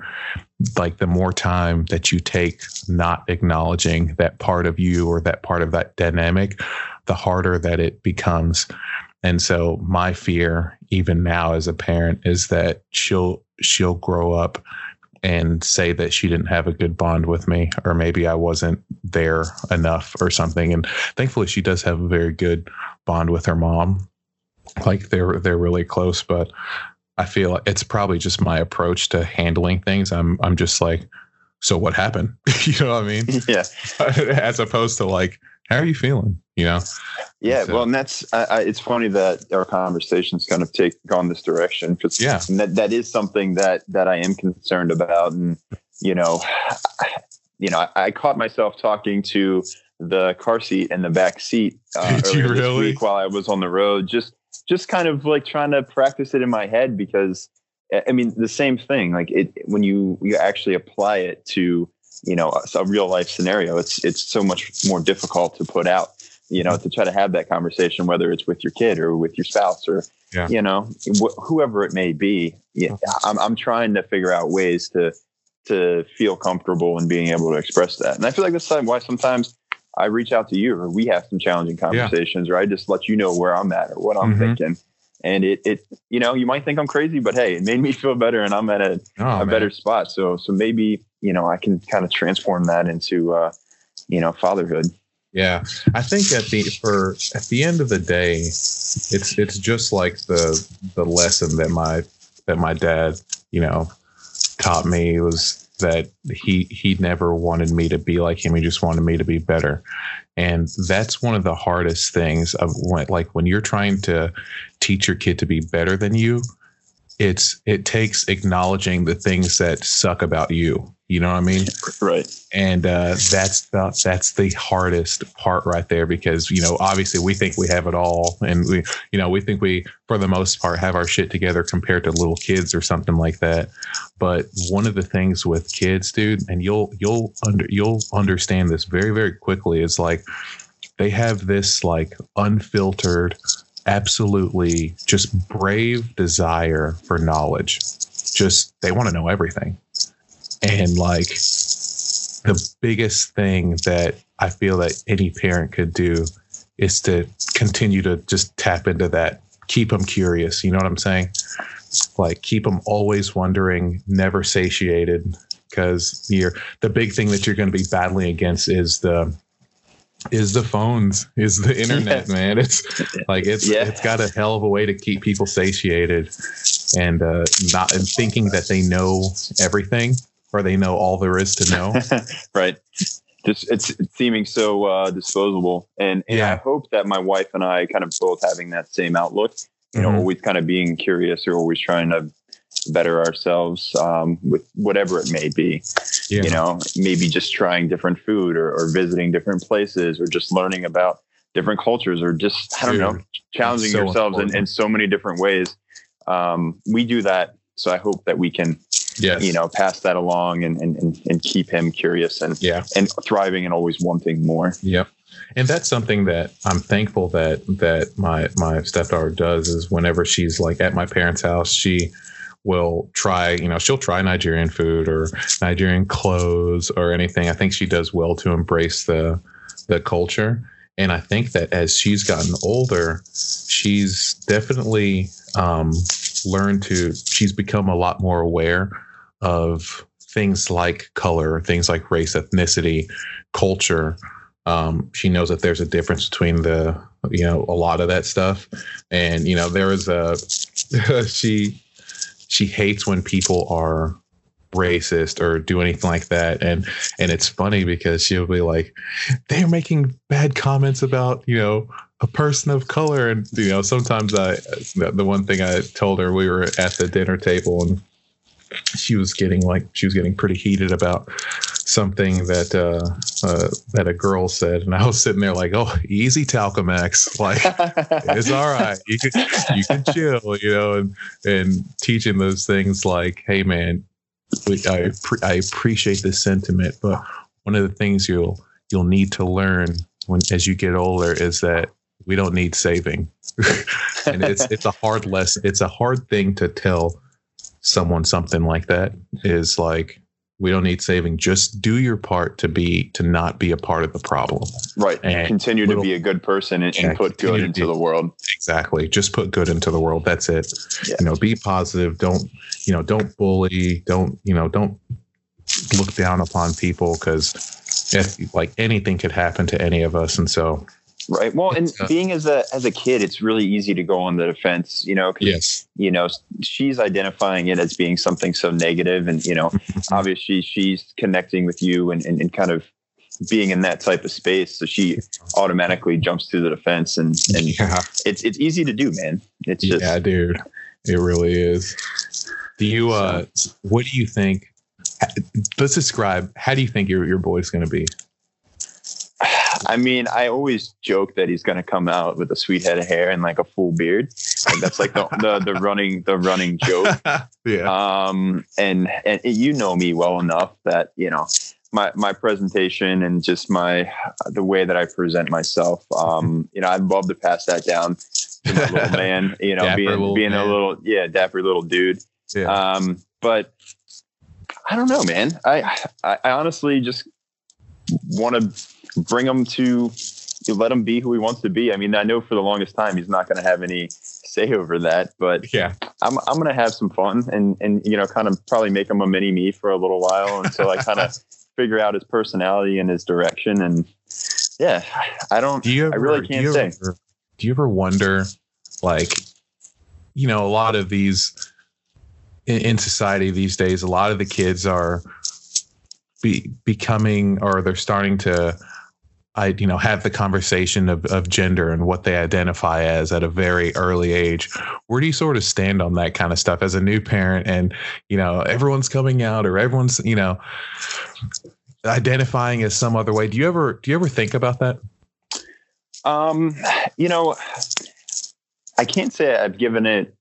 like the more time that you take not acknowledging that part of you or that part of that dynamic, the harder that it becomes. And so my fear, even now as a parent, is that she'll she'll grow up and say that she didn't have a good bond with me or maybe I wasn't there enough or something. And thankfully she does have a very good bond with her mom. Like they're they're really close but I feel it's probably just my approach to handling things. I'm I'm just like so what happened? (laughs) You know what I mean? Yeah. (laughs) As opposed to like how are you feeling? You know? Yeah so, well and that's I, it's funny that our conversations kind of take gone this direction because yeah. that, that is something that that i am concerned about and you know you know I, I caught myself talking to the car seat and the back seat uh, (laughs) Did you really? week while i was on the road just just kind of like trying to practice it in my head because i mean the same thing like it when you you actually apply it to you know a, a real life scenario it's it's so much more difficult to put out you know to try to have that conversation whether it's with your kid or with your spouse or yeah. you know wh- whoever it may be yeah, I'm, I'm trying to figure out ways to to feel comfortable and being able to express that and i feel like that's why sometimes i reach out to you or we have some challenging conversations yeah. or i just let you know where i'm at or what i'm mm-hmm. thinking and it, it you know you might think i'm crazy but hey it made me (laughs) feel better and i'm at a, oh, a better spot. So so maybe you know i can kind of transform that into uh you know fatherhood. Yeah. I think at the for at the end of the day it's it's just like the the lesson that my that my dad you know taught me was that he he never wanted me to be like him. He just wanted me to be better. And that's one of the hardest things of when like when you're trying to teach your kid to be better than you it's it takes acknowledging the things that suck about you You know what I mean? Right. And uh, that's the that's the hardest part right there because you know obviously we think we have it all, and we you know we think we for the most part have our shit together compared to little kids or something like that. But one of the things with kids, dude, and you'll you'll under you'll understand this very very quickly is like they have this like unfiltered absolutely just brave desire for knowledge just they want to know everything and like the biggest thing that I feel that any parent could do is to continue to just tap into that, keep them curious. You know what I'm saying? Like keep them always wondering, never satiated. Because you're the big thing that you're going to be battling against is the is the phones, is the internet, man. It's like it's yeah. it's got a hell of a way to keep people satiated and uh, not and thinking that they know everything or they know all there is to know. (laughs) right. Just it's, it's seeming so uh, disposable, and, and yeah. I hope that my wife and I kind of both having that same outlook. You mm-hmm. know, always kind of being curious or always trying to better ourselves um, with whatever it may be. Yeah. You know, maybe just trying different food or, or, visiting different places or just learning about different cultures or just, I don't Dude, know, challenging so yourselves in, in, so many different ways. Um, we do that. So I hope that we can yes. you know, pass that along and, and, and keep him curious and, yeah. and thriving and always wanting more. Yep. And that's something that I'm thankful that, that my, my stepdaughter does is whenever she's like at my parents' house, she, will try, you know, she'll try Nigerian food or Nigerian clothes or anything. I think she does well to embrace the the culture. And I think that as she's gotten older, she's definitely um, learned to, she's become a lot more aware of things like color, things like race, ethnicity, culture. Um, she knows that there's a difference between the, you know, a lot of that stuff. And, you know, there was a, (laughs) she, she hates when people are racist or do anything like that. And and it's funny because she'll be like they're making bad comments about you know a person of color. And you know sometimes i the one thing i told her we were at the dinner table and she was getting like she was getting pretty heated about something that uh, uh, that a girl said, and I was sitting there like, "Oh, easy, Malcolm X. Like it's all right. You can you can chill, you know." And and teaching those things like, "Hey, man, I I appreciate this sentiment, but one of the things you'll you'll need to learn when as you get older is that we don't need saving, (laughs) and it's it's a hard lesson. It's a hard thing to tell." someone something like that is like we don't need saving. Just do your part to be to not be a part of the problem. Right. And continue little, to be a good person and, yeah, and put good into the world. Exactly. Just put good into the world. That's it. Yeah. you know be positive. Don't you know don't bully. Don't you know don't look down upon people because like anything could happen to any of us. And so Right. Well, and uh, being as a as a kid, it's really easy to go on the defense. You know. Yes. You know, she's identifying it as being something so negative, and you know, (laughs) obviously she's connecting with you and, and, and kind of being in that type of space, so she automatically jumps to the defense, and and (laughs) yeah. it's it's easy to do, man. It's just yeah, dude. It really is. Do you uh? What do you think? Let's describe. How do you think your your boy's going to be? I mean, I always joke that he's going to come out with a sweet head of hair and like a full beard. Like that's like the, the, the running the running joke. (laughs) yeah. Um. And and you know me well enough that you know my my presentation and just my the way that I present myself. Um. You know, I'd love to pass that down to my little (laughs) man. You know, being being man. a little yeah dapper little dude. Yeah. Um. But I don't know, man. I I, I honestly just want to bring him to you let him be who he wants to be. I mean, I know for the longest time he's not going to have any say over that, but yeah, I'm I'm going to have some fun and and you know, kind of probably make him a mini me for a little while until I kind of (laughs) figure out his personality and his direction. And yeah, I don't. Do you ever, I really can't do say. Ever, do you ever wonder, like, you know, a lot of these in, in society these days, a lot of the kids are be becoming or they're starting to I you know have the conversation of, of gender and what they identify as at a very early age. Where do you sort of stand on that kind of stuff as a new parent and you know everyone's coming out or everyone's you know identifying as some other way? Do you ever do you ever think about that? Um, you know, I can't say I've given it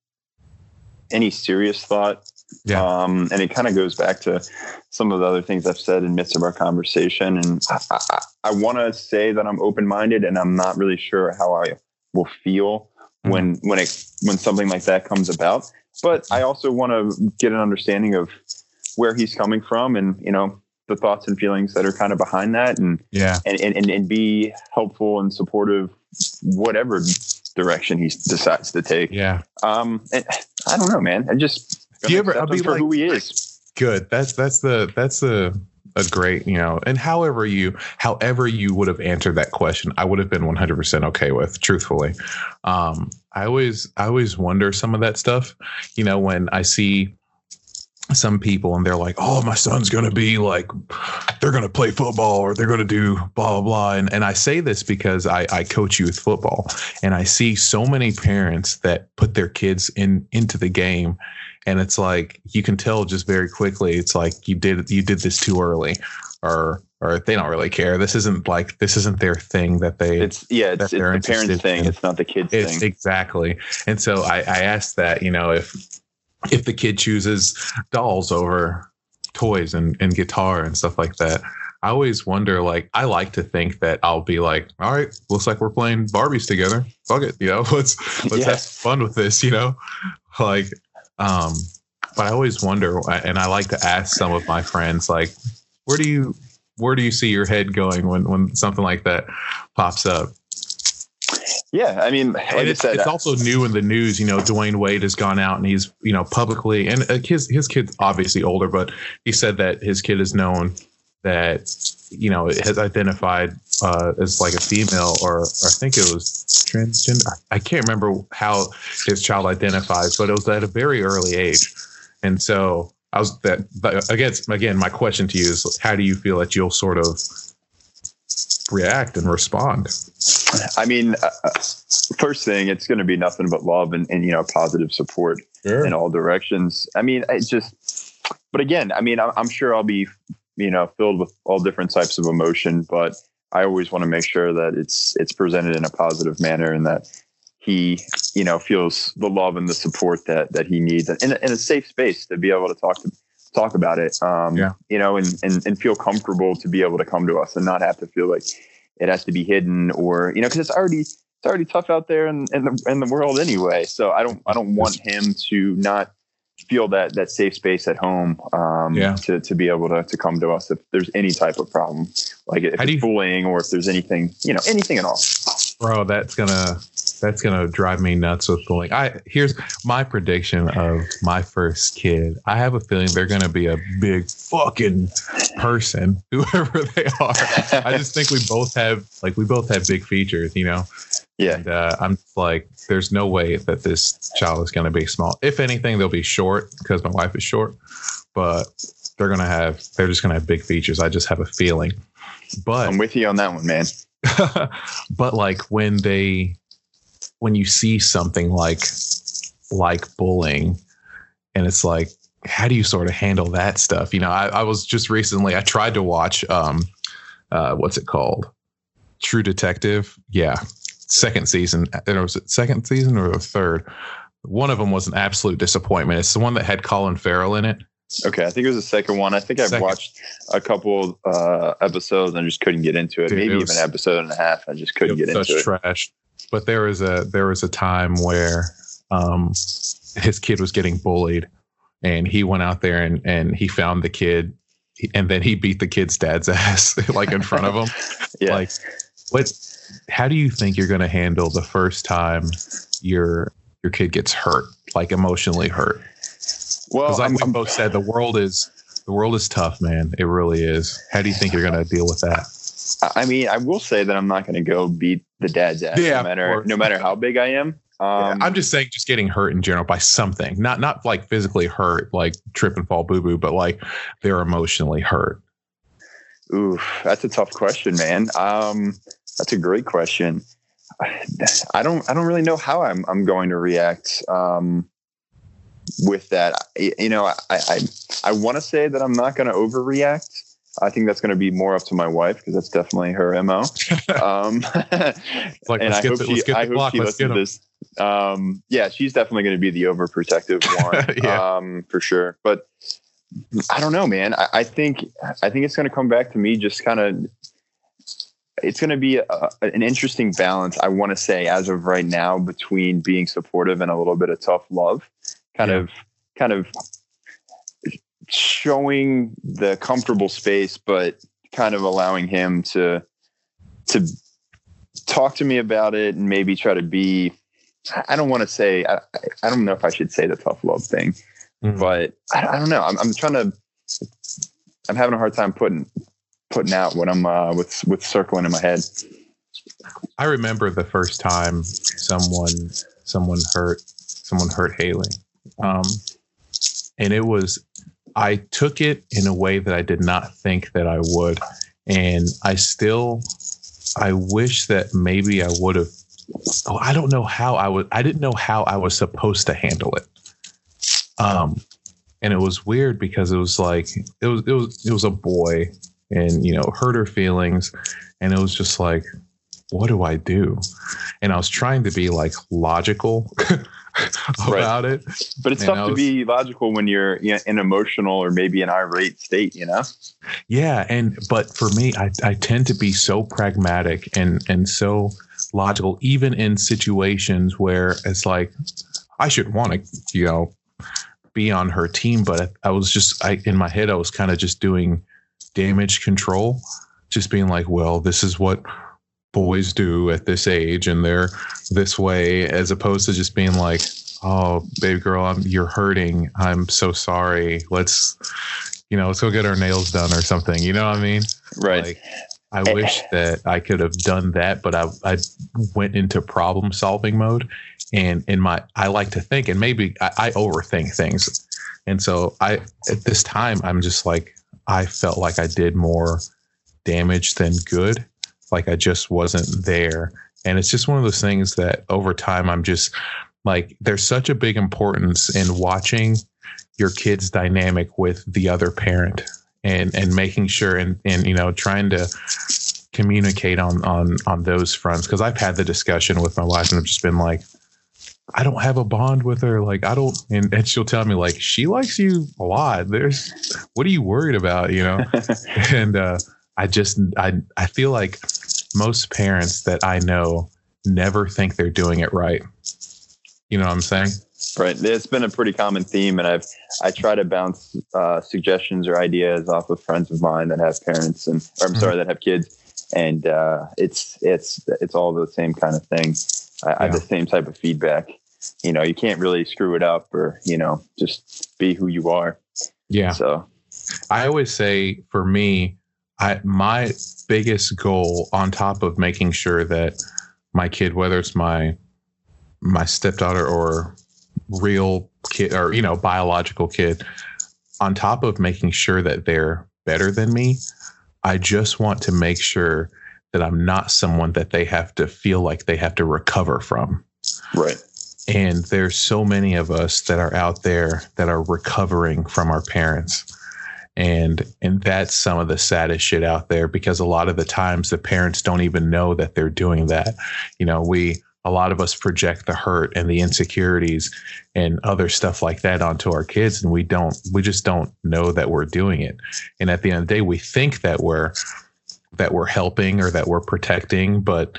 any serious thought. Yeah. Um, and it kind of goes back to some of the other things I've said in midst of our conversation. And I, I, I want to say that I'm open minded, and I'm not really sure how I will feel mm-hmm. when when it when something like that comes about. But I also want to get an understanding of where he's coming from, and you know the thoughts and feelings that are kind of behind that, and yeah, and and, and be helpful and supportive, whatever direction he decides to take. Yeah. Um, and I don't know, man. I just do you ever I'll be for like, who he is. Good. That's that's the that's the a great, you know, and however you however you would have answered that question, I would have been 100% okay with, truthfully. Um, I always I always wonder some of that stuff, you know, when I see some people and they're like, oh, my son's going to be like, they're going to play football or they're going to do blah, blah, blah. And, and I say this because I, I coach youth football and I see so many parents that put their kids in into the game. And it's like, you can tell just very quickly, it's like you did, you did this too early or, or they don't really care. This isn't like, this isn't their thing that they, it's, yeah, it's, it's the parents thing. In. It's not the kids it's, thing. Exactly. And so I, I asked that, you know, if, if the kid chooses dolls over toys and, and guitar and stuff like that. I always wonder, like, I like to think that I'll be like, all right, looks like we're playing Barbies together. Fuck it, you know, (laughs) let's let's have fun with this, you know, like, um, but I always wonder, and I like to ask some of my friends, like, where do you where do you see your head going when when something like that pops up? Yeah, I mean, like it's, said, it's also new in the news. You know, Dwyane Wade has gone out and he's you know publicly, and uh, his his kid's obviously older, but he said that his kid is known that you know has identified uh, as like a female, or, or I think it was transgender. I can't remember how his child identifies, but it was at a very early age, and so I was that. But again, again, my question to you is, how do you feel that you'll sort of react and respond? I mean, uh, uh first thing, it's going to be nothing but love and, and you know positive support sure. in all directions. I mean, it just, but again, I mean, I'm, I'm sure I'll be you know filled with all different types of emotion, but I always want to make sure that it's it's presented in a positive manner and that he you know feels the love and the support that that he needs in, in a safe space to be able to talk to talk about it. Um, yeah. You know, and, and and feel comfortable to be able to come to us and not have to feel like it has to be hidden or you know because it's already it's already tough out there in, in the in the world anyway. So I don't I don't want him to not feel that that safe space at home um, yeah. to, to be able to, to come to us if there's any type of problem like if How it's you, bullying or if there's anything you know anything at all bro that's gonna that's gonna drive me nuts with bullying. I here's my prediction of my first kid. I have a feeling they're gonna be a big fucking person, (laughs) whoever they are. I just think we both have like we both have big features, you know. Yeah. And uh, I'm like, there's no way that this child is gonna be small. If anything, they'll be short because my wife is short, but they're gonna have they're just gonna have big features. I just have a feeling. But I'm with you on that one, man. (laughs) but like when they when you see something like like bullying and it's like how do you sort of handle that stuff you know i, I was just recently i tried to watch um uh what's it called true detective yeah second season it was it second season or the third one of them was an absolute disappointment it's the one that had colin farrell in it Okay, I think it was the second one. I think I've watched a couple uh, episodes and just couldn't get into it. Dude, Maybe it was, even an episode and a half. I just couldn't get into it. Trash but there was a there was a time where um, his kid was getting bullied, and he went out there and and he found the kid, and then he beat the kid's dad's (laughs) ass like in front of him. (laughs) yeah. Like, what? How do you think you're going to handle the first time your your kid gets hurt, like emotionally hurt? Well, like I'm, we both said, the world is the world is tough, man. It really is. How do you think you're going to deal with that? I mean, I will say that I'm not going to go beat the dad's ass, yeah, no matter no matter how big I am. Um, yeah, I'm just saying, just getting hurt in general by something, not not like physically hurt, like trip and fall, boo boo, but like they're emotionally hurt. Ooh, that's a tough question, man. Um, that's a great question. I don't I don't really know how I'm I'm going to react um, with that. You know, I I, I want to say that I'm not going to overreact. I think that's going to be more up to my wife because that's definitely her mo. (laughs) Um, like, and I hope the, she, I hope block. she let's listens to this. Um, yeah, she's definitely going to be the overprotective (laughs) one, Yeah. um, for sure. But I don't know, man. I, I think I think it's going to come back to me just kind of it's going to be a, an interesting balance. I want to say as of right now between being supportive and a little bit of tough love, kind Yeah. of, kind of showing the comfortable space, but kind of allowing him to, to talk to me about it and maybe try to be, I don't want to say, I, I don't know if I should say the tough love thing, Mhm. but I, I don't know. I'm, I'm trying to, I'm having a hard time putting, putting out what I'm, uh, with, with circling in my head. I remember the first time someone someone hurt someone hurt Haley, um, and it was I took it in a way that I did not think that I would, and I still I wish that maybe I would have. Oh, I don't know how I would. I didn't know how I was supposed to handle it. Um, and it was weird because it was like it was it was it was a boy, and you know hurt her feelings, and it was just like what do I do? And I was trying to be like logical (laughs) about it. But it's Man, I tough to be logical when you're in emotional or maybe an irate state, you know? Yeah, and but for me, I, I tend to be so pragmatic and and so logical, even in situations where it's like I should want to, you know, be on her team, but I, I was just I in my head I was kind of just doing damage control, just being like, well, this is what boys do at this age, and they're this way, as opposed to just being like, oh, baby girl, I'm you're hurting. I'm so sorry. Let's you know, let's go get our nails done or something. You know what I mean? Right. Like, I wish that I could have done that, but I, I went into problem solving mode. And in my, I like to think, and maybe I, I overthink things. And so I, at this time, I'm just like, I felt like I did more damage than good. Like I just wasn't there. And it's just one of those things that over time, I'm just like, there's such a big importance in watching your kid's dynamic with the other parent and and making sure and and you know trying to communicate on on on those fronts because I've had the discussion with my wife and I've just been like I don't have a bond with her. Like I don't and, and she'll tell me like she likes you a lot. There's what are you worried about you know? (laughs) And uh I just I I feel like most parents that I know never think they're doing it right. You know what I'm saying? Right. It's been a pretty common theme, and I've I try to bounce uh, suggestions or ideas off of friends of mine that have parents and or I'm sorry that have kids, and uh, it's it's it's all the same kind of thing. I, I have the same type of feedback. You know, you can't really screw it up, or you know, just be who you are. yeah So I always say for me, I my biggest goal on top of making sure that my kid, whether it's my my stepdaughter or real kid or you know biological kid, on top of making sure that they're better than me, I just want to make sure that I'm not someone that they have to feel like they have to recover from right. And there's so many of us that are out there that are recovering from our parents. And and that's some of the saddest shit out there because a lot of the times the parents don't even know that they're doing that. You know we a lot of us project the hurt and the insecurities and other stuff like that onto our kids and we don't we just don't know that we're doing it. And at the end of the day we think that we're that we're helping or that we're protecting but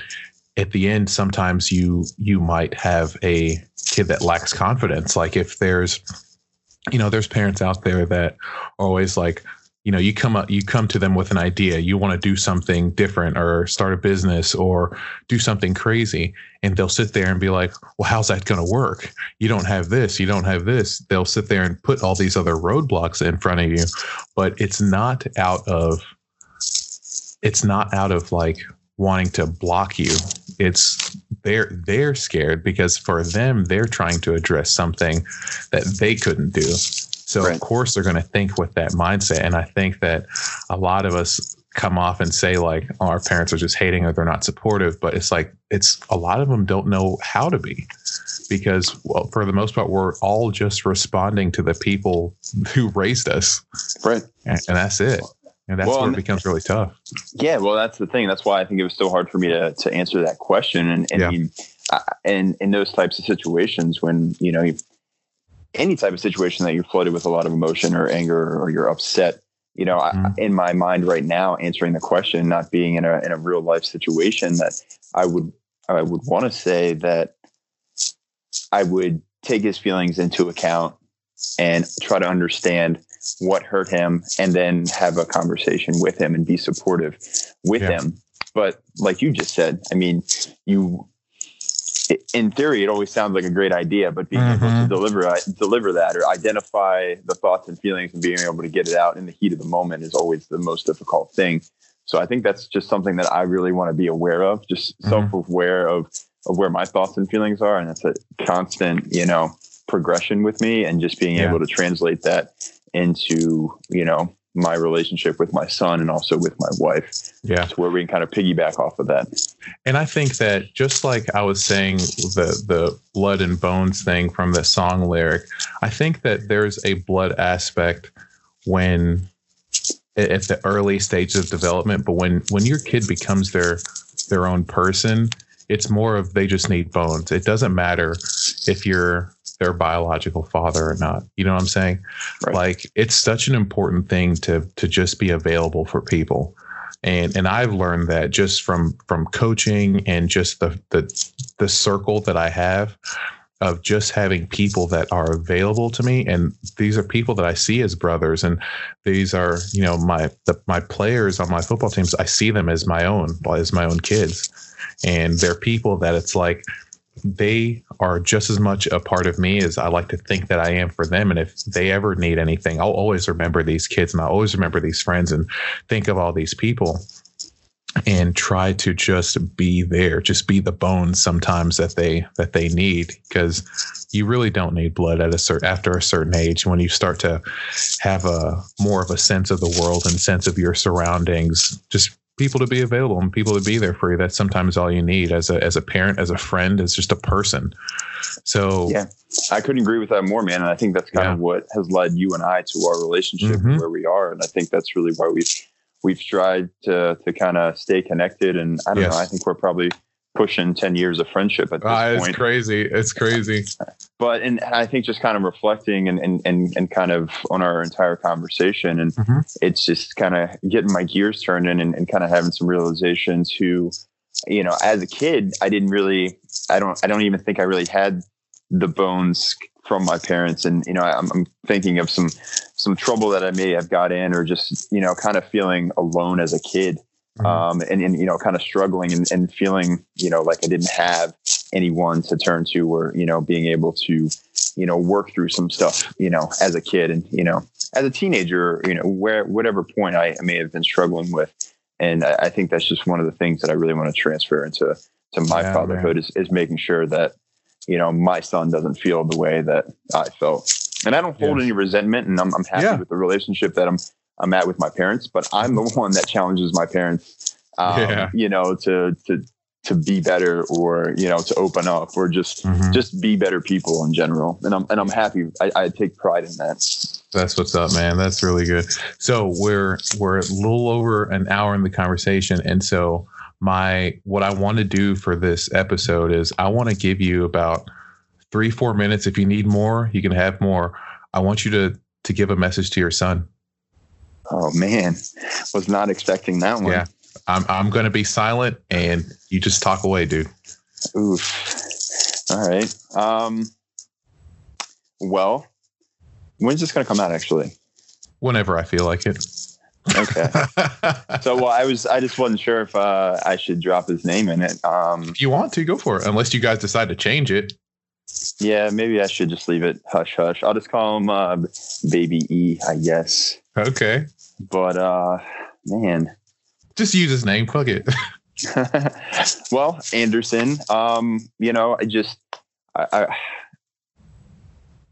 at the end sometimes you you might have a kid that lacks confidence. Like if there's you know there's parents out there that are always like you know you come up you come to them with an idea you want to do something different or start a business or do something crazy and they'll sit there and be like well how's that going to work? You don't have this you don't have this. They'll sit there and put all these other roadblocks in front of you but it's not out of it's not out of like wanting to block you it's they're they're scared because for them they're trying to address something that they couldn't do. So Right. of course they're going to think with that mindset. And i think that a lot of us come off and say like oh, our parents are just hating or they're not supportive but it's like it's a lot of them don't know how to be because well for the most part we're all just responding to the people who raised us. Right. And, and that's it and that's well, where it becomes really tough yeah well that's the thing that's why i think it was so hard for me to, to answer that question and, and yeah. I mean, and in those types of situations when you know any type of situation that you're flooded with a lot of emotion or anger or you're upset you know mm-hmm. I, in my mind right now answering the question not being in a in a real life situation that i would i would want to say that i would take his feelings into account and try to understand what hurt him and then have a conversation with him and be supportive with yeah. him but like you just said i mean you in theory, it always sounds like a great idea, but being mm-hmm. able to mm-hmm. deliver uh, deliver that or identify the thoughts and feelings and being able to get it out in the heat of the moment is always the most difficult thing. So I think that's just something that I really want to be aware of, just mm-hmm. self aware of of where my thoughts and feelings are, and that's a constant, you know, progression with me, and just being yeah. able to translate that into you know my relationship with my son and also with my wife. Yeah. To where we can kind of piggyback off of that. And I think that just like I was saying the the blood and bones thing from the song lyric, I think that there's a blood aspect when at the early stages of development, but when when your kid becomes their their own person, it's more of they just need bones. It doesn't matter if you're their biological father or not. You know what I'm saying? Right. Like it's such an important thing to to just be available for people. And and I've learned that just from from coaching and just the the the circle that I have of just having people that are available to me and these are people that I see as brothers and these are you know my the, my players on my football teams I see them as my own as my own kids and they're people that it's like they are just as much a part of me as I like to think that I am for them. And if they ever need anything, I'll always remember these kids and I'll always remember these friends and think of all these people and try to just be there, just be the bones sometimes that they that they need because you really don't need blood at a certain after a certain age when you start to have a more of a sense of the world and sense of your surroundings. Just people to be available and people to be there for you. That's sometimes all you need as a as a parent, as a friend, as just a person. So yeah, I couldn't agree with that more, man. And I think that's kind yeah. of what has led you and I to our relationship mm-hmm. where we are. And I think that's really why we've we've tried to to kind of stay connected. And I don't yes. know, I think we're probably pushing 10 years of friendship at this uh, it's crazy it's crazy but and i think just kind of reflecting and and and, and kind of on our entire conversation and mm-hmm. it's just kind of getting my gears turned in and, and kind of having some realizations who you know as a kid i didn't really i don't i don't even think i really had the bones from my parents and you know I'm, I'm thinking of some some trouble that i may have got in or just you know kind of feeling alone as a kid. Um, and, and, you know, kind of struggling and, and feeling, you know, like I didn't have anyone to turn to or, you know, being able to, you know, work through some stuff, you know, as a kid and, you know, as a teenager, you know, where, whatever point I may have been struggling with. And I, I think that's just one of the things that I really want to transfer into, to my yeah, fatherhood is, is making sure that, you know, my son doesn't feel the way that I felt. And I don't hold yes. any resentment and I'm, I'm happy yeah. with the relationship that I'm, I'm at with my parents, but I'm the (laughs) one that challenges my parents, um, yeah. you know, to to to be better or you know to open up or just mm-hmm. just be better people in general. And I'm and I'm happy. I, I take pride in that. That's what's up, man. That's really good. So we're we're a little over an hour in the conversation, and so my what I want to do for this episode is I want to give you about three four minutes. If you need more, you can have more. I want you to to give a message to your son. Oh man, was not expecting that one. Yeah, I'm I'm going to be silent, and you just talk away, dude. Oof. All right. Um. Well, when's this going to come out? Actually, whenever I feel like it. okay. (laughs) so, well, I was I just wasn't sure if uh, I should drop his name in it. Um, if you want to, go for it. Unless you guys decide to change it. Yeah, maybe I should just leave it hush hush. I'll just call him uh, Baby E, I guess. Okay. But uh man. Just use his name. Fuck it. (laughs) (laughs) well, Anderson, um, you know, I just I, I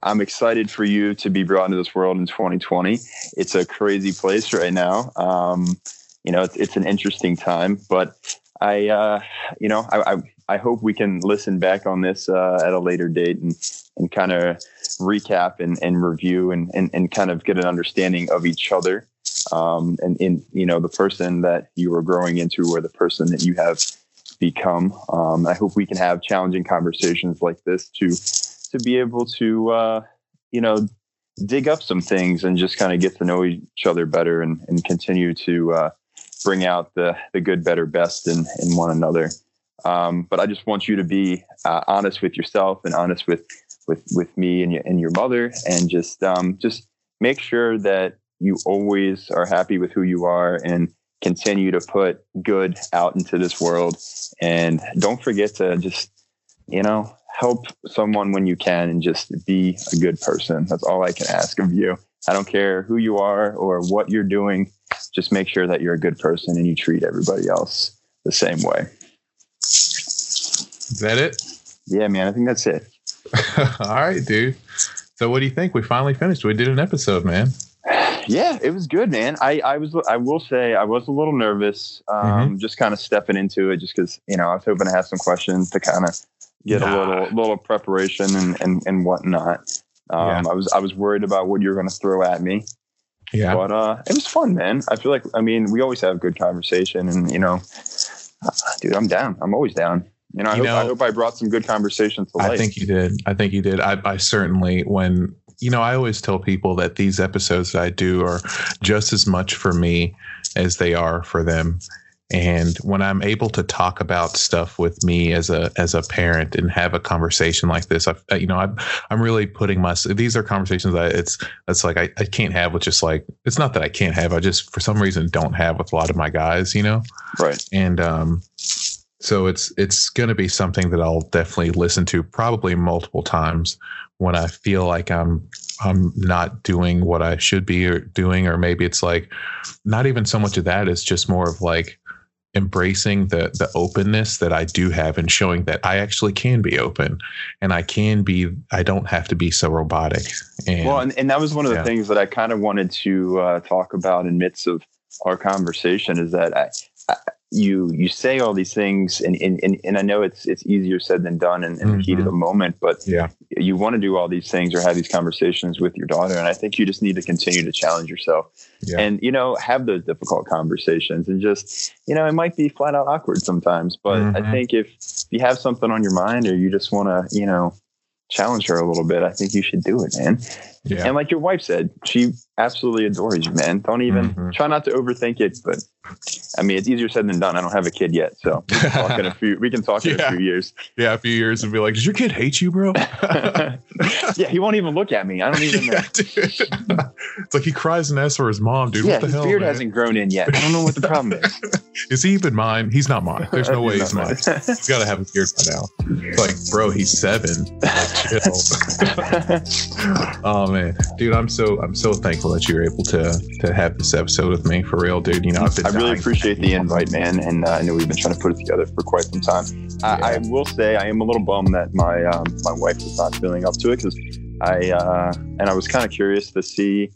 I'm excited for you to be brought into this world in 2020. It's a crazy place right now. Um, you know, it's, it's an interesting time, but I, uh, you know, I, I, I hope we can listen back on this uh, at a later date and, and kind of recap and, and review and, and, and kind of get an understanding of each other um, and in you know the person that you are growing into or the person that you have become. Um, I hope we can have challenging conversations like this to to be able to uh, you know dig up some things and just kind of get to know each other better and, and continue to uh, bring out the the good, better, best in in one another. Um, but I just want you to be uh, honest with yourself and honest with with with me and your and your mother, and just um, just make sure that you always are happy with who you are and continue to put good out into this world. And don't forget to just, you know, help someone when you can and just be a good person. That's all I can ask of you. I don't care who you are or what you're doing. Just make sure that you're a good person and you treat everybody else the same way. Is that it? Yeah, man. I think that's it. (laughs) all right, dude. So, what do you think? We finally finished. We did an episode, man. (sighs) Yeah, it was good, man. I, I was, I will say, I was a little nervous, um, mm-hmm. just kind of stepping into it, just because you know I was hoping to have some questions to kind of get nah. a little, little preparation and and and whatnot. Um, yeah. I was, I was worried about what you're going to throw at me. Yeah, but uh, it was fun, man. I feel like, I mean, we always have good conversation, and you know, uh, dude, I'm down. I'm always down. You know, I, you hope, know, I hope I brought some good conversations to life. I think you did. I think you did. I, I certainly, when you know, I always tell people that these episodes that I do are just as much for me as they are for them. And when I'm able to talk about stuff with me as a as a parent and have a conversation like this, I, you know, I'm I'm really putting my these are conversations that it's it's like I, I can't have with just like it's not that I can't have, I just for some reason don't have with a lot of my guys, you know, right? And um, so it's it's going to be something that I'll definitely listen to probably multiple times when I feel like I'm I'm not doing what I should be or doing, or maybe it's like not even so much of that. It's just more of like embracing the the openness that I do have and showing that I actually can be open and I can be I don't have to be so robotic. And, well, and, and that was one of the yeah. things that I kind of wanted to uh, talk about in midst of our conversation is that I, I you you say all these things and and, and, and I know it's it's easier said than done in, in mm-hmm. the heat of the mm-hmm. moment, but yeah, you want to do all these things or have these conversations with your daughter. And I think you just need to continue to challenge yourself yeah. and, you know, have those difficult conversations and just, you know, it might be flat out awkward sometimes, but mm-hmm. I think if you have something on your mind or you just want to, you know, challenge her a little bit, I think you should do it, man. Yeah. And like your wife said, she absolutely adores you, man. Don't even mm-hmm. try not to overthink it. But I mean, it's easier said than done. I don't have a kid yet, so we can talk in a few. We can talk in a (laughs) few years. Yeah, a few years and be like, "Does your kid hate you, bro?" (laughs) (laughs) yeah, he won't even look at me. I don't even. Yeah, it's like he cries and asks for his mom, dude. Yeah, what the his hell, beard man? hasn't grown in yet. I don't know what the problem is. is he even mine? He's not mine. There's no way he's, mine. he's got to have a beard by now. It's like, bro, he's seven. Like, oh man, dude, I'm so I'm so thankful that you're able to to have this episode with me for real, dude. You know, I've been. Really appreciate the invite, man, and uh, I know we've been trying to put it together for quite some time. Yeah. I, I, will say I am a little bummed that my um, my wife is not feeling up to it because I uh, and I was kind of curious to see,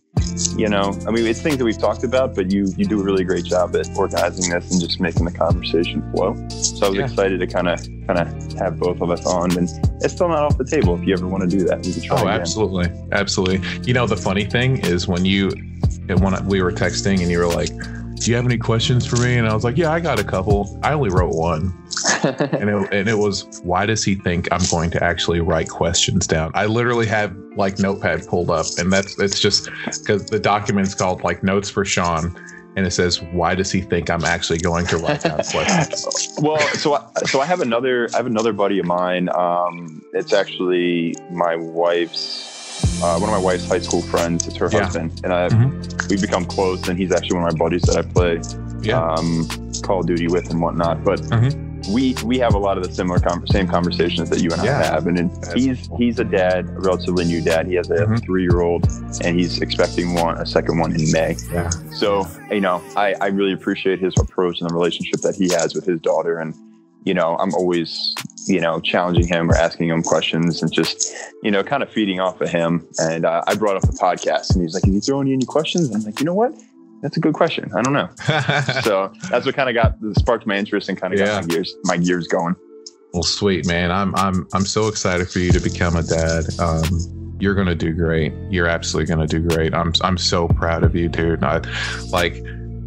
you know, I mean, it's things that we've talked about, but you you do a really great job at organizing this and just making the conversation flow. So I was yeah. excited to kind of kind of have both of us on, and it's still not off the table. If you ever want to do that, we could try. Oh, again. absolutely, absolutely. You know, the funny thing is when you when we were texting and you were like do you have any questions for me? And I was like, yeah, I got a couple. I only wrote one. (laughs) and, it, and it was, why does he think I'm going to actually write questions down? I literally have like notepad pulled up and that's, it's just because the document's called like notes for Shawn and it says, "Why does he think I'm actually going to write down (laughs) questions?" well, so I, so I have another I have another buddy of mine. Um, it's actually my wife's uh, one of my wife's high school friends. It's her yeah. husband, and I mm-hmm. we've become close. And he's actually one of my buddies that I play yeah. um, Call of Duty with and whatnot. But mm-hmm. we we have a lot of the similar com- same conversations that you and yeah. I have. And, and he's he's a dad, a relatively new dad. He has a mm-hmm. three year old, and he's expecting one a second one in May. Yeah. So you know, I I really appreciate his approach and the relationship that he has with his daughter and you know, I'm always, you know, challenging him or asking him questions and just, you know, kind of feeding off of him. And uh, I brought up the podcast and he's like, Is he throwing you any questions? And I'm like, You know what? that's a good question. I don't know. (laughs) so that's what kind of got sparked my interest and kind of yeah. got my gears my gears going. Well, sweet man, I'm I'm I'm so excited for you to become a dad. Um, you're gonna do great. You're absolutely gonna do great. I'm I'm so proud of you, dude. I like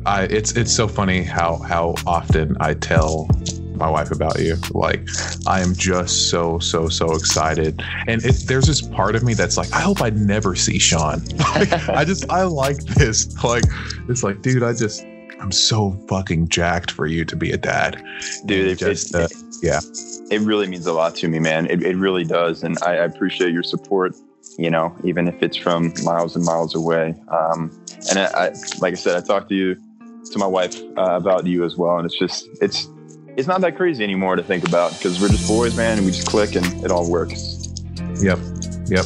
I it's it's so funny how how often I tell my wife about you. Like, I am just so, so, so excited. And it, there's this part of me that's like, I hope I never see Shawn. (laughs) Like, I just, I like this. Like, it's like, dude, I just, I'm so fucking jacked for you to be a dad. Dude, it, just, it, uh, yeah. It really means a lot to me, man. It, it really does. And I, I appreciate your support, you know, even if it's from miles and miles away. Um, and I, I, like I said, I talked to you, to my wife uh, about you as well. And it's just, it's, it's not that crazy anymore to think about because we're just boys, man, and we just click and it all works. Yep. Yep.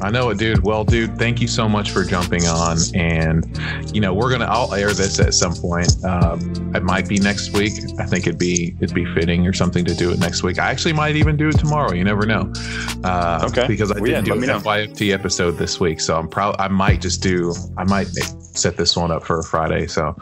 I know it, dude. Well, dude, thank you so much for jumping on. And, you know, we're gonna I'll air this at some point. Um, it might be next week. I think it'd be it'd be fitting or something to do it next week. I actually might even do it tomorrow. You never know. Uh, okay. Because I well, didn't yeah, do an FYFT episode this week, so I'm proud. I might just do. I might set this one up for a Friday. So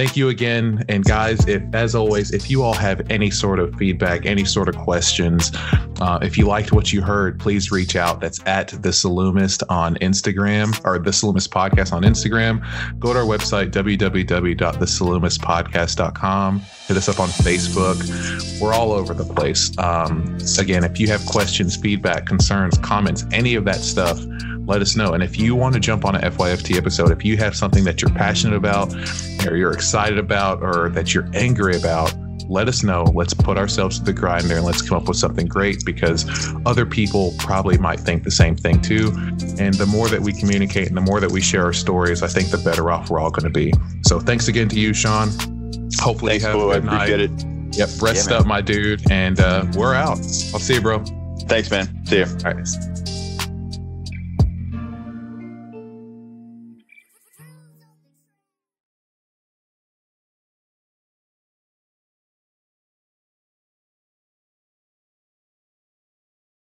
thank you again. And guys, if as always, if you all have any sort of feedback, any sort of questions, uh, if you liked what you heard, please reach out. That's at the Salumist on Instagram or the Salumist Podcast on Instagram. Go to our website, www.thesalumistpodcast.com. Hit us up on Facebook. We're all over the place. Um, again, if you have questions, feedback, concerns, comments, any of that stuff, let us know. And if you want to jump on an FYFT episode, if you have something that you're passionate about, or you're excited about, or that you're angry about, let us know. Let's put ourselves to the grind there and let's come up with something great because other people probably might think the same thing too. And the more that we communicate and the more that we share our stories, I think the better off we're all going to be. So thanks again to you, Shawn. Hopefully, Thanks, you have a good night. It. Yep, rest yeah, up, my dude. And uh, we're out. I'll see you, bro. Thanks, man. See you. All right.